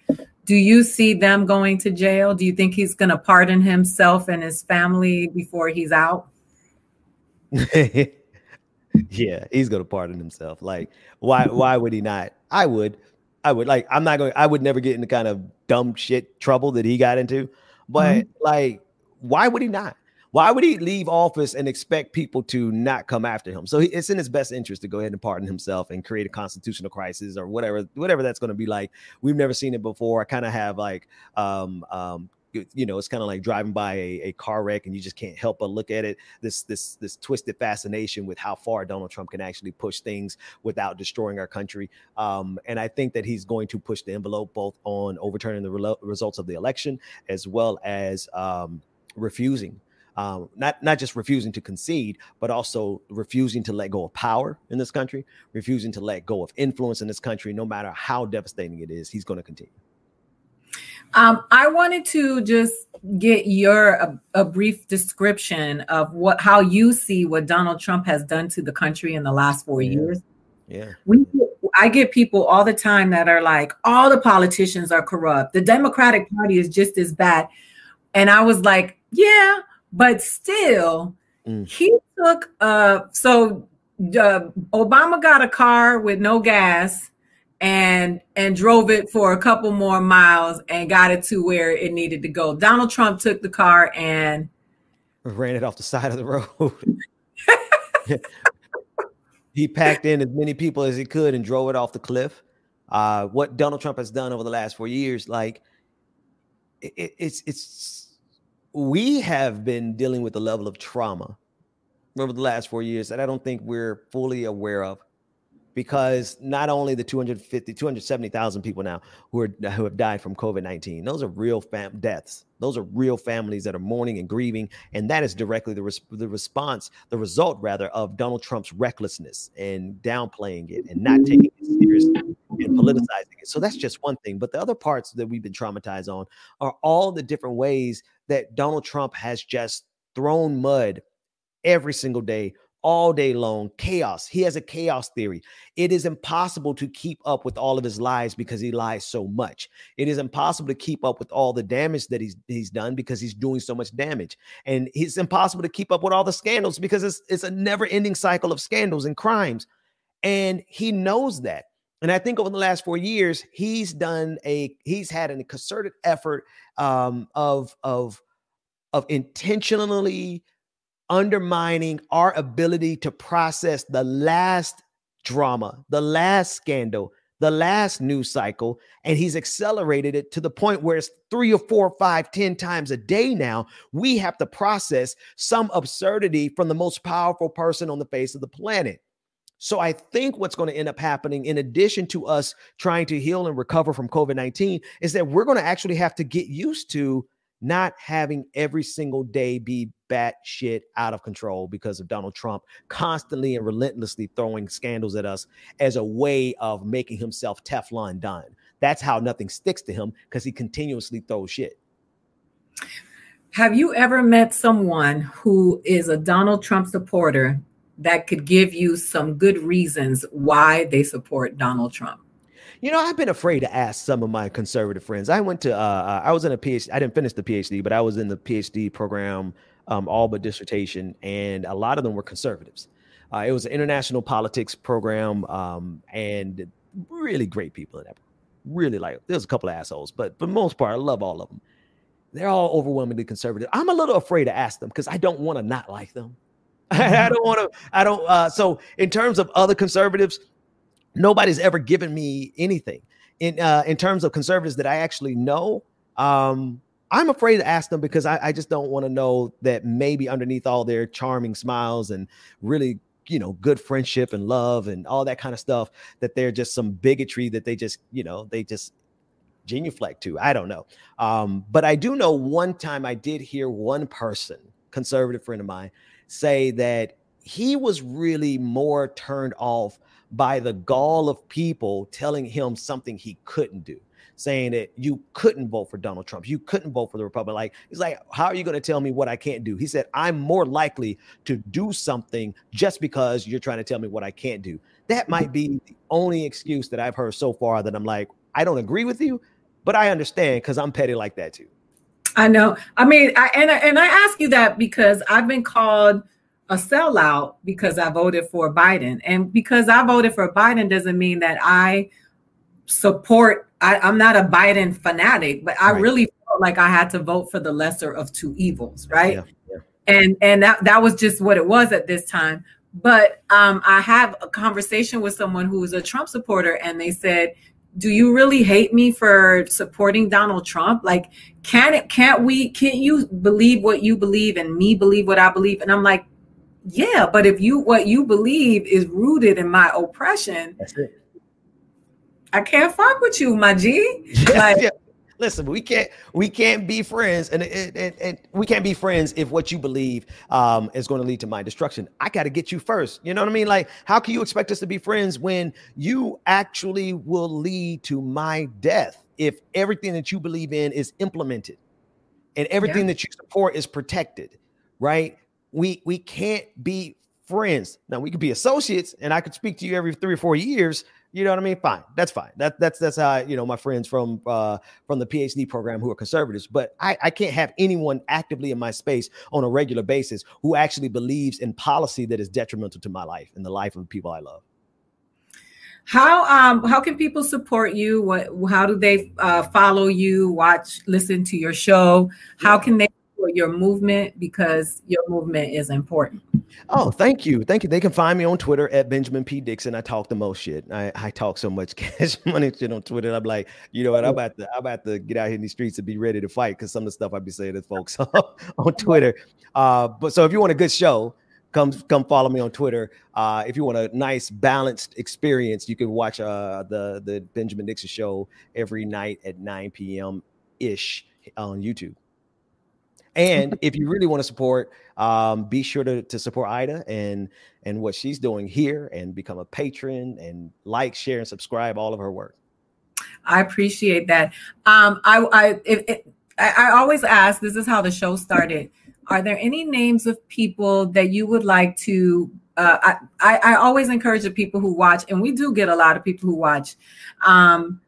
do you see them going to jail? Do you think he's going to pardon himself and his family before he's out? yeah, he's going to pardon himself. Like, why? Why would he not? I would. I would. Like, I'm not going. I would never get in the kind of dumb shit trouble that he got into. But mm-hmm. like, why would he not? Why would he leave office and expect people to not come after him? So it's in his best interest to go ahead and pardon himself and create a constitutional crisis or whatever, whatever that's going to be like. We've never seen it before. I kind of have like, um, um, you know, it's kind of like driving by a, a, car wreck and you just can't help but look at it. This this this twisted fascination with how far Donald Trump can actually push things without destroying our country. Um, and I think that he's going to push the envelope both on overturning the re- results of the election as well as um, refusing um, not not just refusing to concede, but also refusing to let go of power in this country, refusing to let go of influence in this country, no matter how devastating it is. He's going to continue. Um, I wanted to just get your a, a, brief description of what how you see what Donald Trump has done to the country in the last four yeah. years. Yeah. We, I get people all the time that are like, all the politicians are corrupt. The Democratic Party is just as bad. And I was like, yeah, but still, mm. he took uh so uh, Obama got a car with no gas and and drove it for a couple more miles and got it to where it needed to go. Donald Trump took the car and ran it off the side of the road. he packed in as many people as he could and drove it off the cliff. Uh, what Donald Trump has done over the last four years, like it, it's it's we have been dealing with a level of trauma over the last four years that I don't think we're fully aware of because not only the 250 270,000 people now who are who have died from COVID-19 those are real fam- deaths. Those are real families that are mourning and grieving and that is directly the, res- the response the result rather of Donald Trump's recklessness and downplaying it and not taking it seriously and mm-hmm. politicizing it. So that's just one thing. But the other parts that we've been traumatized on are all the different ways that Donald Trump has just thrown mud every single day all day long chaos. He has a chaos theory. It is impossible to keep up with all of his lies because he lies so much. It is impossible to keep up with all the damage that he's he's done because he's doing so much damage. And it's impossible to keep up with all the scandals because it's it's a never ending cycle of scandals and crimes. And he knows that and I think over the last four years, he's done a he's had a concerted effort um, of of of intentionally undermining our ability to process the last drama, the last scandal, the last news cycle, and he's accelerated it to the point where it's three or four, five, ten times a day now. We have to process some absurdity from the most powerful person on the face of the planet. So I think what's going to end up happening, in addition to us trying to heal and recover from COVID 19, is that we're going to actually have to get used to not having every single day be batshit out of control because of Donald Trump constantly and relentlessly throwing scandals at us as a way of making himself Teflon Don. That's how nothing sticks to him because he continuously throws shit. Have you ever met someone who is a Donald Trump supporter that could give you some good reasons why they support Donald Trump? You know, I've been afraid to ask some of my conservative friends. I went to, uh, uh I was in a PhD. I didn't finish the PhD, but I was in the PhD program, um, all but dissertation, and a lot of them were conservatives. Uh, it was an international politics program, um, and really great people in that. Really like, there's a couple of assholes, but for the most part, I love all of them. They're all overwhelmingly conservative. I'm a little afraid to ask them because I don't want to not like them. I don't want to. I don't. Uh, so, in terms of other conservatives, nobody's ever given me anything in uh, in terms of conservatives that I actually know. Um, I'm afraid to ask them because I, I just don't want to know that maybe underneath all their charming smiles and really you know good friendship and love and all that kind of stuff that they're just some bigotry that they just you know they just genuflect to i don't know um, but i do know one time i did hear one person conservative friend of mine say that he was really more turned off by the gall of people telling him something he couldn't do saying that you couldn't vote for Donald Trump. You couldn't vote for the Republican. Like, he's like, how are you going to tell me what I can't do? He said, I'm more likely to do something just because you're trying to tell me what I can't do. That might be the only excuse that I've heard so far that I'm like, I don't agree with you, but I understand because I'm petty like that too. I know. I mean, I, and, and I ask you that because I've been called – a sellout because I voted for Biden. And because I voted for Biden doesn't mean that I support, I, am not a Biden fanatic, but I right. really felt like I had to vote for the lesser of two evils, right? Yeah, yeah. And and that, that was just what it was at this time. But um, I have a conversation with someone who is a Trump supporter, and they said, do you really hate me for supporting Donald Trump? Like, can it, can't we, can't you believe what you believe and me believe what I believe? And I'm like, yeah, but if you what you believe is rooted in my oppression, that's it. I can't fuck with you, my G. Yeah, like, yeah. Listen, we can't we can't be friends, and, and, and, we can't be friends if what you believe um, is going to lead to my destruction. I got to get you first. You know what I mean? Like, how can you expect us to be friends when you actually will lead to my death if everything that you believe in is implemented and everything yeah. that you support is protected? Right? we we can't be friends. Now we could be associates, and I could speak to you every three or four years. You know what I mean? Fine, that's fine. That that's that's how I, you know my friends from uh, from the PhD program who are conservatives. But I, I can't have anyone actively in my space on a regular basis who actually believes in policy that is detrimental to my life and the life of the people I love. How um how can people support you? What how do they uh, follow you? Watch, listen to your show? How can they your movement because your movement is important. Oh, thank you. Thank you. They can find me on Twitter at Benjamin P. Dixon. I talk the most shit. I, I talk so much cash money shit on Twitter. I'm like, you know what? I'm about to I'm about to get out here in the streets and be ready to fight because some of the stuff I be saying to folks on Twitter. Uh, but so if you want a good show, come come follow me on Twitter. Uh, if you want a nice balanced experience, you can watch uh, the the Benjamin Dixon show every night at 9 p.m. ish on YouTube. And if you really want to support, um, be sure to, to support Ida and and what she's doing here and become a patron and like, share, and subscribe all of her work. I appreciate that. Um, I I, I always ask. This is how the show started. Are there any names of people that you would like to? Uh, I, I always encourage the people who watch, and we do get a lot of people who watch, um,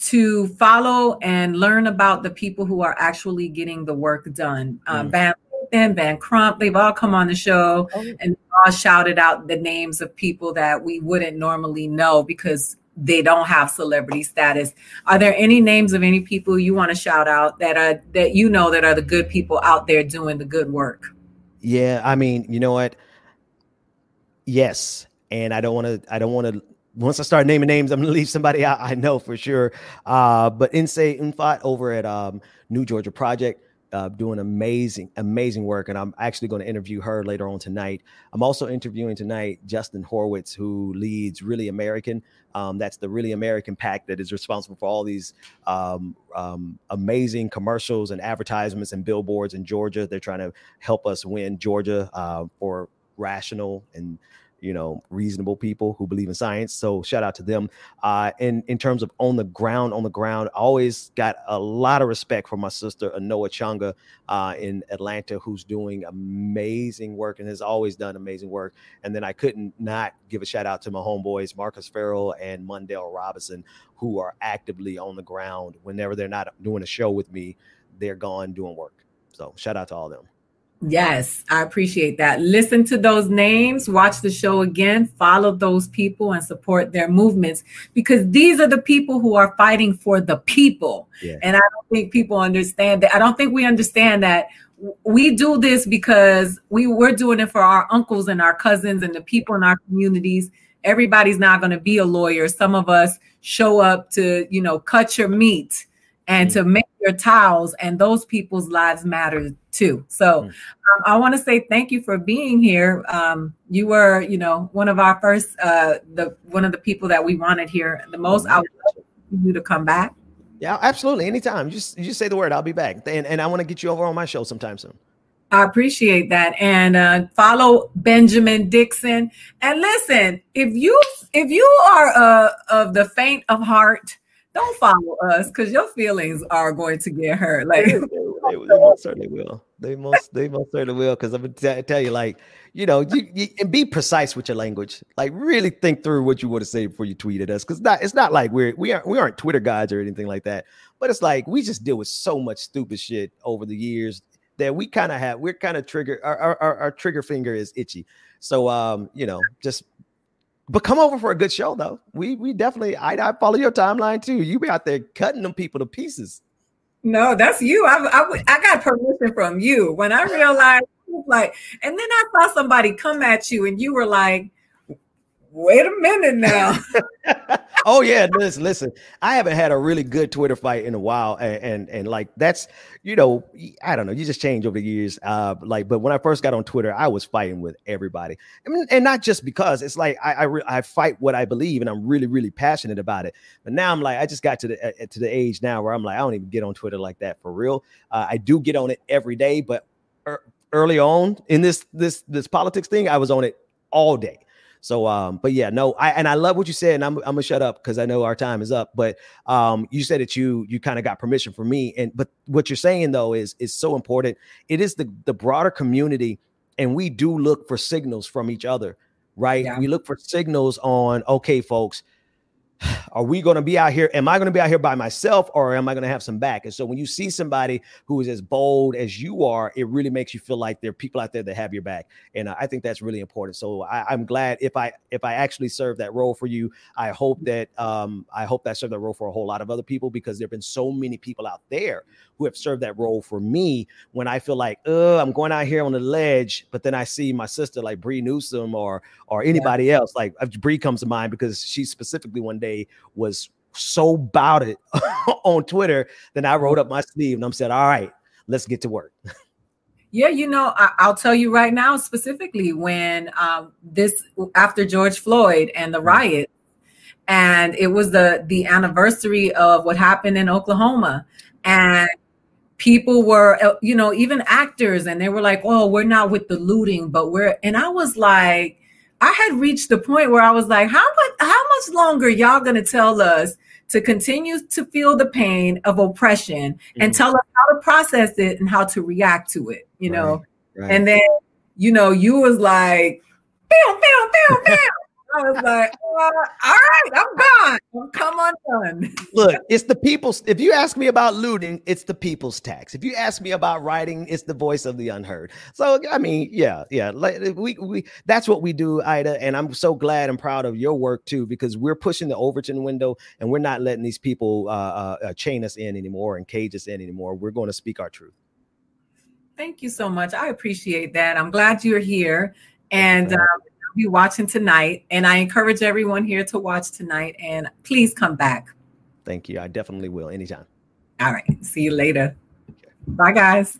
to follow and learn about the people who are actually getting the work done. Um, mm. Van Lathan, Ben Crump, they've all come on the show oh. and all shouted out the names of people that we wouldn't normally know because they don't have celebrity status. Are there any names of any people you want to shout out that are that you know that are the good people out there doing the good work? Yeah, I mean, you know what? Yes, and I don't want to. I don't want to. Once I start naming names, I'm gonna leave somebody out. I know for sure. Uh, but Nsé Ufot over at um, New Georgia Project, uh, doing amazing, amazing work. And I'm actually going to interview her later on tonight. I'm also interviewing tonight Justin Horwitz, who leads Really American. Um, that's the Really American PAC that is responsible for all these um, um, amazing commercials and advertisements and billboards in Georgia. They're trying to help us win Georgia uh, for rational and you know, reasonable people who believe in science. So shout out to them. Uh, in in terms of on the ground, on the ground, I always got a lot of respect for my sister Anoa Changa uh, in Atlanta, who's doing amazing work and has always done amazing work. And then I couldn't not give a shout out to my homeboys Marcus Farrell and Mundell Robinson, who are actively on the ground whenever they're not doing a show with me. They're gone doing work. So shout out to all them. Yes, I appreciate that. Listen to those names, watch the show again, follow those people and support their movements because these are the people who are fighting for the people. Yeah. And I don't think people understand that. I don't think we understand that we do this because we we're doing it for our uncles and our cousins and the people in our communities. Everybody's not going to be a lawyer. Some of us show up to, you know, cut your meat and mm-hmm. to make your towels and those people's lives matter too. So mm. um, I want to say thank you for being here. Um, you were, you know, one of our first, uh, the one of the people that we wanted here the most. I would love you to come back. Yeah, absolutely. Anytime. Just you just say the word, I'll be back. And and I want to get you over on my show sometime soon. I appreciate that. And uh, follow Benjamin Dixon. And listen, if you if you are uh, of the faint of heart don't follow us because your feelings are going to get hurt. Like they, they, they, most certainly will. They most they most certainly will. Because I'm gonna t- tell you, like you know, you, you, and be precise with your language. Like really think through what you want to say before you tweet at us. Because not it's not like we're we aren't we aren't Twitter guys or anything like that. But it's like we just deal with so much stupid shit over the years that we kind of have. We're kind of trigger our, our our trigger finger is itchy. So um, you know, just but come over for a good show though. We we definitely I, I follow your timeline too. You be out there cutting them people to pieces. No, that's you. I, I, I got permission from you when I realized like, and then I saw somebody come at you and you were like, wait a minute now. oh yeah, listen, listen. I haven't had a really good Twitter fight in a while, and, and and, like that's you know I don't know. You just change over the years. Uh, like, but when I first got on Twitter, I was fighting with everybody, and not just because it's like I I, re- I, fight what I believe, and I'm really really passionate about it. But now I'm like I just got to the uh, to the age now where I'm like I don't even get on Twitter like that for real. Uh, I do get on it every day, but. Er, early on in this this this politics thing, I was on it all day. So, um, but yeah, no, I and I love what you said, and I'm, I'm gonna shut up because I know our time is up. But um, you said that you you kind of got permission from me, and but what you're saying though is is so important. It is the the broader community, and we do look for signals from each other, right? Yeah. We look for signals on okay, folks are we going to be out here? Am I going to be out here by myself or am I going to have some back? And so when you see somebody who is as bold as you are, it really makes you feel like there are people out there that have your back. And I think that's really important. So I, am glad if I if I actually serve that role for you, I hope that um, I hope that serve that role for a whole lot of other people because there have been so many people out there who have served that role for me when I feel like, oh, I'm going out here on the ledge, but then I see my sister like Bree Newsom or or anybody yeah. else. Like Bree comes to mind because she specifically one day was so about it on Twitter. Then I rolled up my sleeve and I'm said, all right, let's get to work. Yeah, you know, I, will tell you right now, specifically when um, this after George Floyd and the mm. riot, and it was the the anniversary of what happened in Oklahoma, and people were, uh, you know, even actors, and they were like, "Oh, we're not with the looting, but we're." And I was like, I had reached the point where I was like, "How much? How much longer y'all gonna tell us?" To continue to feel the pain of oppression mm-hmm. and tell us how to process it and how to react to it, you know. Right, right. And then, you know, you was like, bam, bam, bam, bam. I was like, uh, all right, I'm gone. I'm come undone. Look, it's the people's. If you ask me about looting, it's the people's tax. If you ask me about writing, it's the voice of the unheard. So I mean, yeah, yeah. Like we we that's what we do, Ida. And I'm so glad and proud of your work too, because we're pushing the Overton window and we're not letting these people uh, uh, uh chain us in anymore and cage us in anymore. We're going to speak our truth. Thank you so much. I appreciate that. I'm glad you're here. And um, be watching tonight. And I encourage everyone here to watch tonight. And please come back. Thank you. I definitely will anytime. All right. See you later. Okay. Bye, guys.